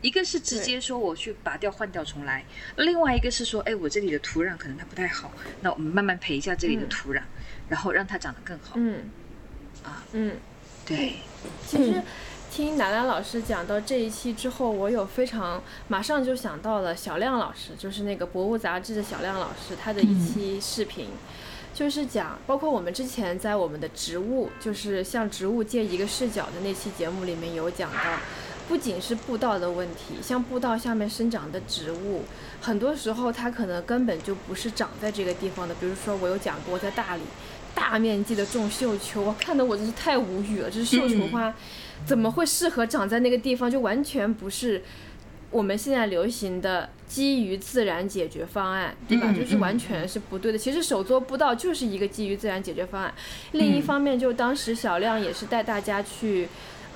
一个是直接说我去拔掉换掉重来，另外一个是说，哎，我这里的土壤可能它不太好，那我们慢慢培一下这里的土壤，然后让它长得更好。嗯，啊，嗯，对。其实听楠楠老师讲到这一期之后，我有非常马上就想到了小亮老师，就是那个《博物》杂志的小亮老师，他的一期视频，就是讲包括我们之前在我们的植物，就是向植物借一个视角的那期节目里面有讲到。不仅是步道的问题，像步道下面生长的植物，很多时候它可能根本就不是长在这个地方的。比如说，我有讲过在大理大面积的种绣球，我看得我真是太无语了。这是绣球花怎么会适合长在那个地方？就完全不是我们现在流行的基于自然解决方案，对吧？就是完全是不对的。其实手作步道就是一个基于自然解决方案。另一方面，就当时小亮也是带大家去。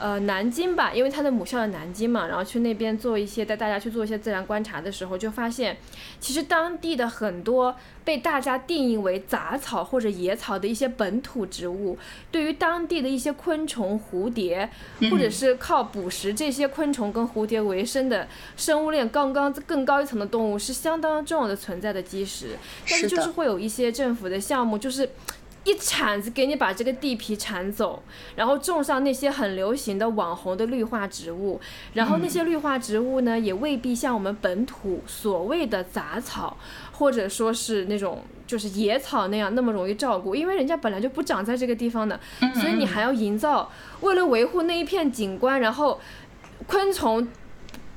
呃，南京吧，因为他的母校在南京嘛，然后去那边做一些带大家去做一些自然观察的时候，就发现，其实当地的很多被大家定义为杂草或者野草的一些本土植物，对于当地的一些昆虫、蝴蝶，或者是靠捕食这些昆虫跟蝴蝶为生的生物链刚刚更高一层的动物，是相当重要的存在的基石。但是就是会有一些政府的项目，就是。一铲子给你把这个地皮铲走，然后种上那些很流行的网红的绿化植物，然后那些绿化植物呢，也未必像我们本土所谓的杂草，或者说是那种就是野草那样那么容易照顾，因为人家本来就不长在这个地方的，所以你还要营造，为了维护那一片景观，然后昆虫。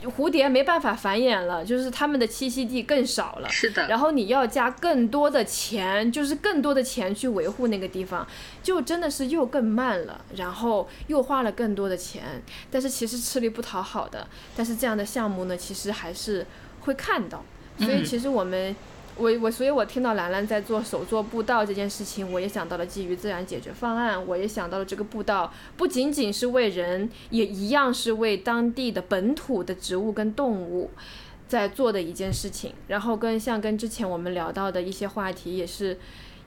蝴蝶没办法繁衍了，就是它们的栖息地更少了。是的。然后你要加更多的钱，就是更多的钱去维护那个地方，就真的是又更慢了，然后又花了更多的钱。但是其实吃力不讨好的，但是这样的项目呢，其实还是会看到。所以其实我们。我我，所以我听到兰兰在做手做步道这件事情，我也想到了基于自然解决方案，我也想到了这个步道不仅仅是为人，也一样是为当地的本土的植物跟动物在做的一件事情。然后跟像跟之前我们聊到的一些话题，也是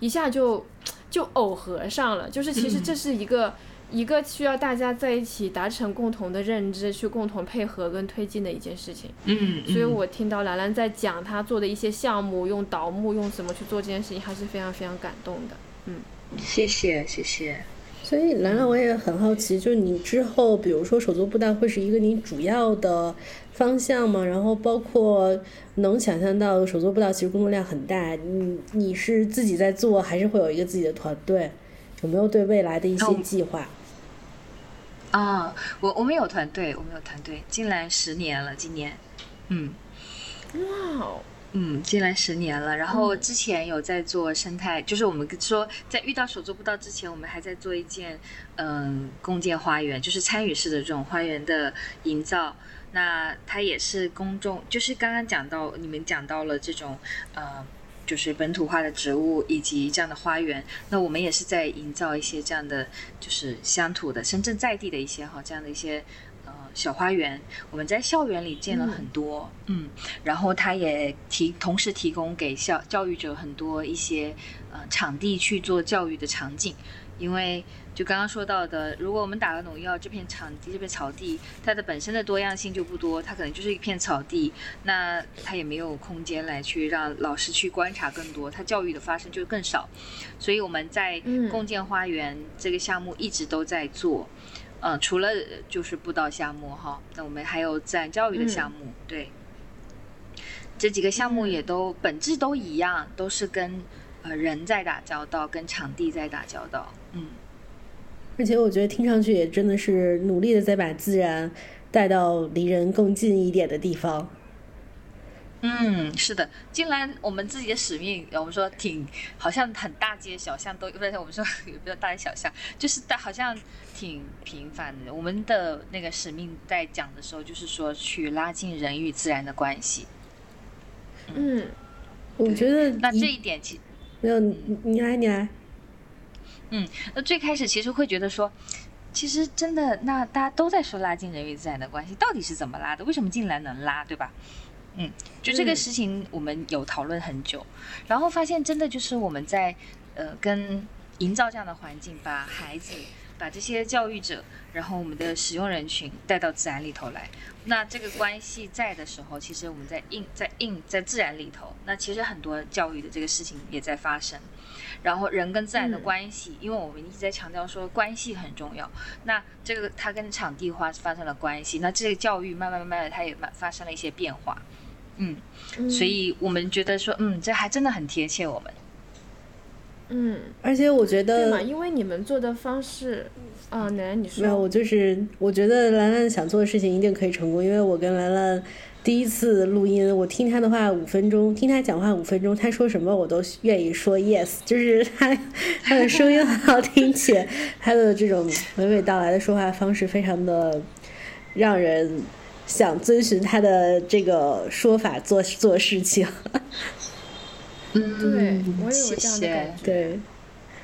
一下就就耦合上了，就是其实这是一个。一个需要大家在一起达成共同的认知，去共同配合跟推进的一件事情。嗯，所以我听到兰兰在讲她做的一些项目，用倒木用什么去做这件事情，还是非常非常感动的。嗯，谢谢谢谢。所以兰兰，我也很好奇，就是你之后，比如说手作布袋会是一个你主要的方向吗？然后包括能想象到手作布袋其实工作量很大，你你是自己在做，还是会有一个自己的团队？有没有对未来的一些计划？啊，我我们有团队，我们有团队，进来十年了，今年，嗯，哇哦，嗯，进来十年了。然后之前有在做生态，就是我们说在遇到手做不到之前，我们还在做一件，嗯，共建花园，就是参与式的这种花园的营造。那它也是公众，就是刚刚讲到你们讲到了这种，呃。就是本土化的植物以及这样的花园，那我们也是在营造一些这样的，就是乡土的、深圳在地的一些哈这样的一些呃小花园。我们在校园里建了很多，嗯，然后它也提同时提供给校教育者很多一些呃场地去做教育的场景，因为。就刚刚说到的，如果我们打了农药，这片场地、这片草地，它的本身的多样性就不多，它可能就是一片草地，那它也没有空间来去让老师去观察更多，它教育的发生就更少。所以我们在共建花园这个项目一直都在做，嗯，除了就是布道项目哈，那我们还有自然教育的项目，对，这几个项目也都本质都一样，都是跟呃人在打交道，跟场地在打交道，嗯。而且我觉得听上去也真的是努力的在把自然带到离人更近一点的地方。嗯，是的，竟然我们自己的使命，我们说挺好像很大街小巷都不是，我们说也不叫大街小巷，就是大好像挺平凡的。我们的那个使命在讲的时候，就是说去拉近人与自然的关系。嗯，我觉得那这一点其没有你你来你来。嗯，那最开始其实会觉得说，其实真的，那大家都在说拉近人与自然的关系，到底是怎么拉的？为什么进来能拉，对吧？嗯，就这个事情，我们有讨论很久，然后发现真的就是我们在呃跟营造这样的环境，把孩子、把这些教育者，然后我们的使用人群带到自然里头来。那这个关系在的时候，其实我们在应在应在自然里头，那其实很多教育的这个事情也在发生。然后人跟自然的关系，因为我们一直在强调说关系很重要。那这个它跟场地化发生了关系，那这个教育慢慢慢慢的它也慢发生了一些变化。嗯，所以我们觉得说，嗯，这还真的很贴切我们。嗯，而且我觉得，对嘛，因为你们做的方式，啊，奶奶你说，没有，我就是我觉得兰兰想做的事情一定可以成功，因为我跟兰兰第一次录音，我听他的话五分钟，听他讲话五分钟，他说什么我都愿意说 yes，就是他他的声音很好听，且他的这种娓娓道来的说话方式非常的让人想遵循他的这个说法做做事情。嗯，对我也有这样的感觉。对，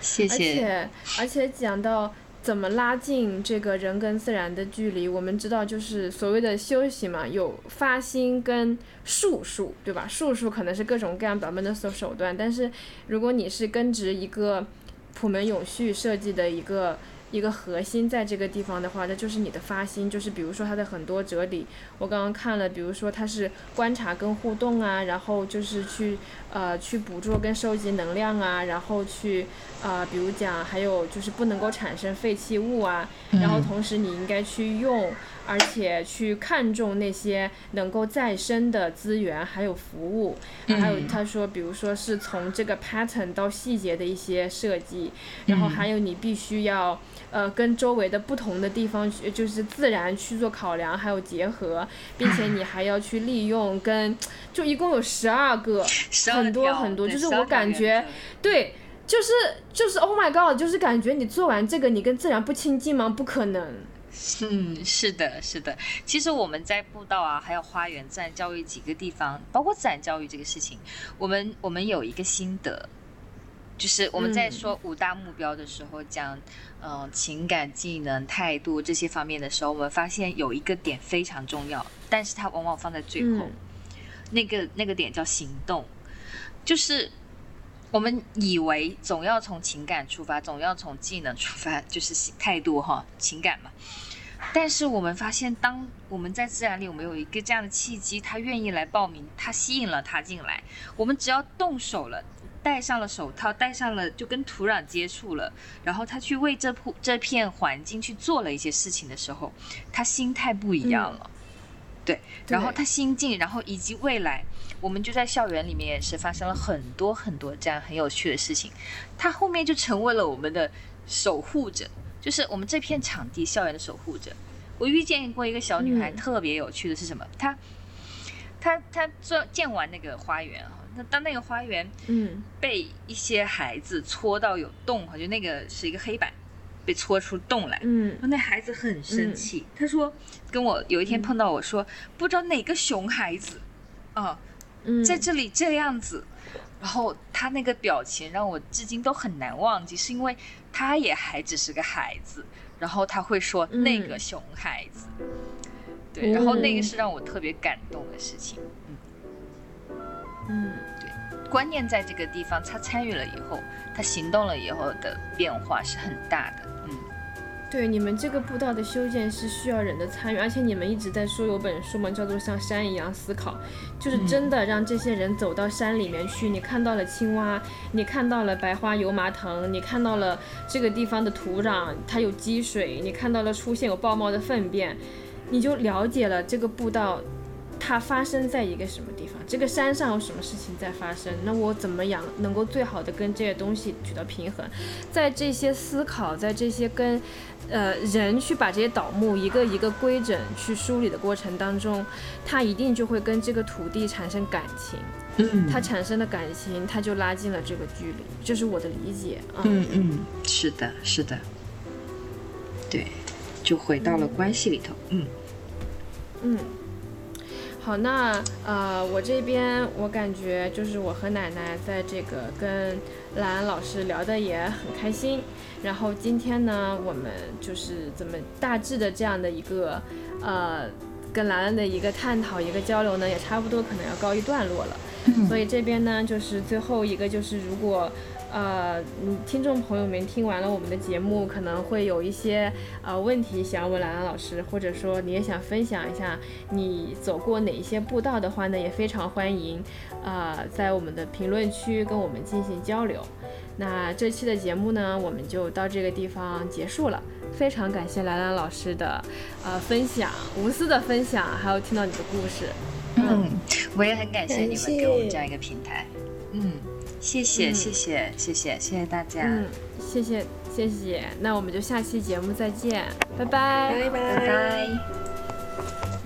谢谢。而且而且讲到怎么拉近这个人跟自然的距离，我们知道就是所谓的休息嘛，有发心跟术数，对吧？术数可能是各种各样表面的手手段，但是如果你是根植一个普门永续设计的一个。一个核心在这个地方的话，那就是你的发心，就是比如说它的很多哲理，我刚刚看了，比如说它是观察跟互动啊，然后就是去呃去捕捉跟收集能量啊，然后去呃比如讲还有就是不能够产生废弃物啊，然后同时你应该去用，而且去看重那些能够再生的资源还有服务，还有他说比如说是从这个 pattern 到细节的一些设计，然后还有你必须要。呃，跟周围的不同的地方去，就是自然去做考量，还有结合，并且你还要去利用，跟就一共有十二个，很多很多，就是我感觉，对，就是就是 Oh my God，就是感觉你做完这个，你跟自然不亲近吗？不可能。嗯，是的，是的。其实我们在步道啊，还有花园自然教育几个地方，包括自然教育这个事情，我们我们有一个心得。就是我们在说五大目标的时候，讲，嗯，情感、技能、态度这些方面的时候，我们发现有一个点非常重要，但是它往往放在最后。那个那个点叫行动，就是我们以为总要从情感出发，总要从技能出发，就是态度哈，情感嘛。但是我们发现，当我们在自然里，我们有一个这样的契机，他愿意来报名，他吸引了他进来，我们只要动手了。戴上了手套，戴上了就跟土壤接触了，然后他去为这铺这片环境去做了一些事情的时候，他心态不一样了，对，然后他心境，然后以及未来，我们就在校园里面也是发生了很多很多这样很有趣的事情，他后面就成为了我们的守护者，就是我们这片场地校园的守护者。我遇见过一个小女孩，特别有趣的是什么？她，她，她做建完那个花园啊。那当那个花园，嗯，被一些孩子戳到有洞，就那个是一个黑板，被戳出洞来，嗯，那孩子很生气，他说跟我有一天碰到我说，不知道哪个熊孩子，啊，在这里这样子，然后他那个表情让我至今都很难忘记，是因为他也还只是个孩子，然后他会说那个熊孩子，对，然后那个是让我特别感动的事情。嗯，嗯对，观念在这个地方，他参与了以后，他行动了以后的变化是很大的。嗯对，你们这个步道的修建是需要人的参与，而且你们一直在说有本书嘛，叫做《像山一样思考》，就是真的让这些人走到山里面去，你看到了青蛙，你看到了白花油麻藤，你看到了这个地方的土壤它有积水，你看到了出现有豹猫的粪便，你就了解了这个步道。它发生在一个什么地方？这个山上有什么事情在发生？那我怎么样能够最好的跟这些东西取得平衡？在这些思考，在这些跟，呃，人去把这些倒木一个一个规整去梳理的过程当中，他一定就会跟这个土地产生感情。嗯，他产生的感情，他就拉近了这个距离。这是我的理解啊。嗯嗯，是的，是的。对，就回到了关系里头。嗯嗯。好，那呃，我这边我感觉就是我和奶奶在这个跟兰兰老师聊的也很开心，然后今天呢，我们就是怎么大致的这样的一个呃跟兰兰的一个探讨一个交流呢，也差不多可能要告一段落了，所以这边呢就是最后一个就是如果。呃，听众朋友们听完了我们的节目，可能会有一些呃问题想要问兰兰老师，或者说你也想分享一下你走过哪一些步道的话呢，也非常欢迎，呃，在我们的评论区跟我们进行交流。那这期的节目呢，我们就到这个地方结束了，非常感谢兰兰老师的呃分享，无私的分享，还有听到你的故事。嗯，我也很感谢你们给我们这样一个平台。嗯。谢谢，谢谢，谢谢，谢谢大家。嗯，谢谢，谢谢。那我们就下期节目再见，拜拜，拜拜。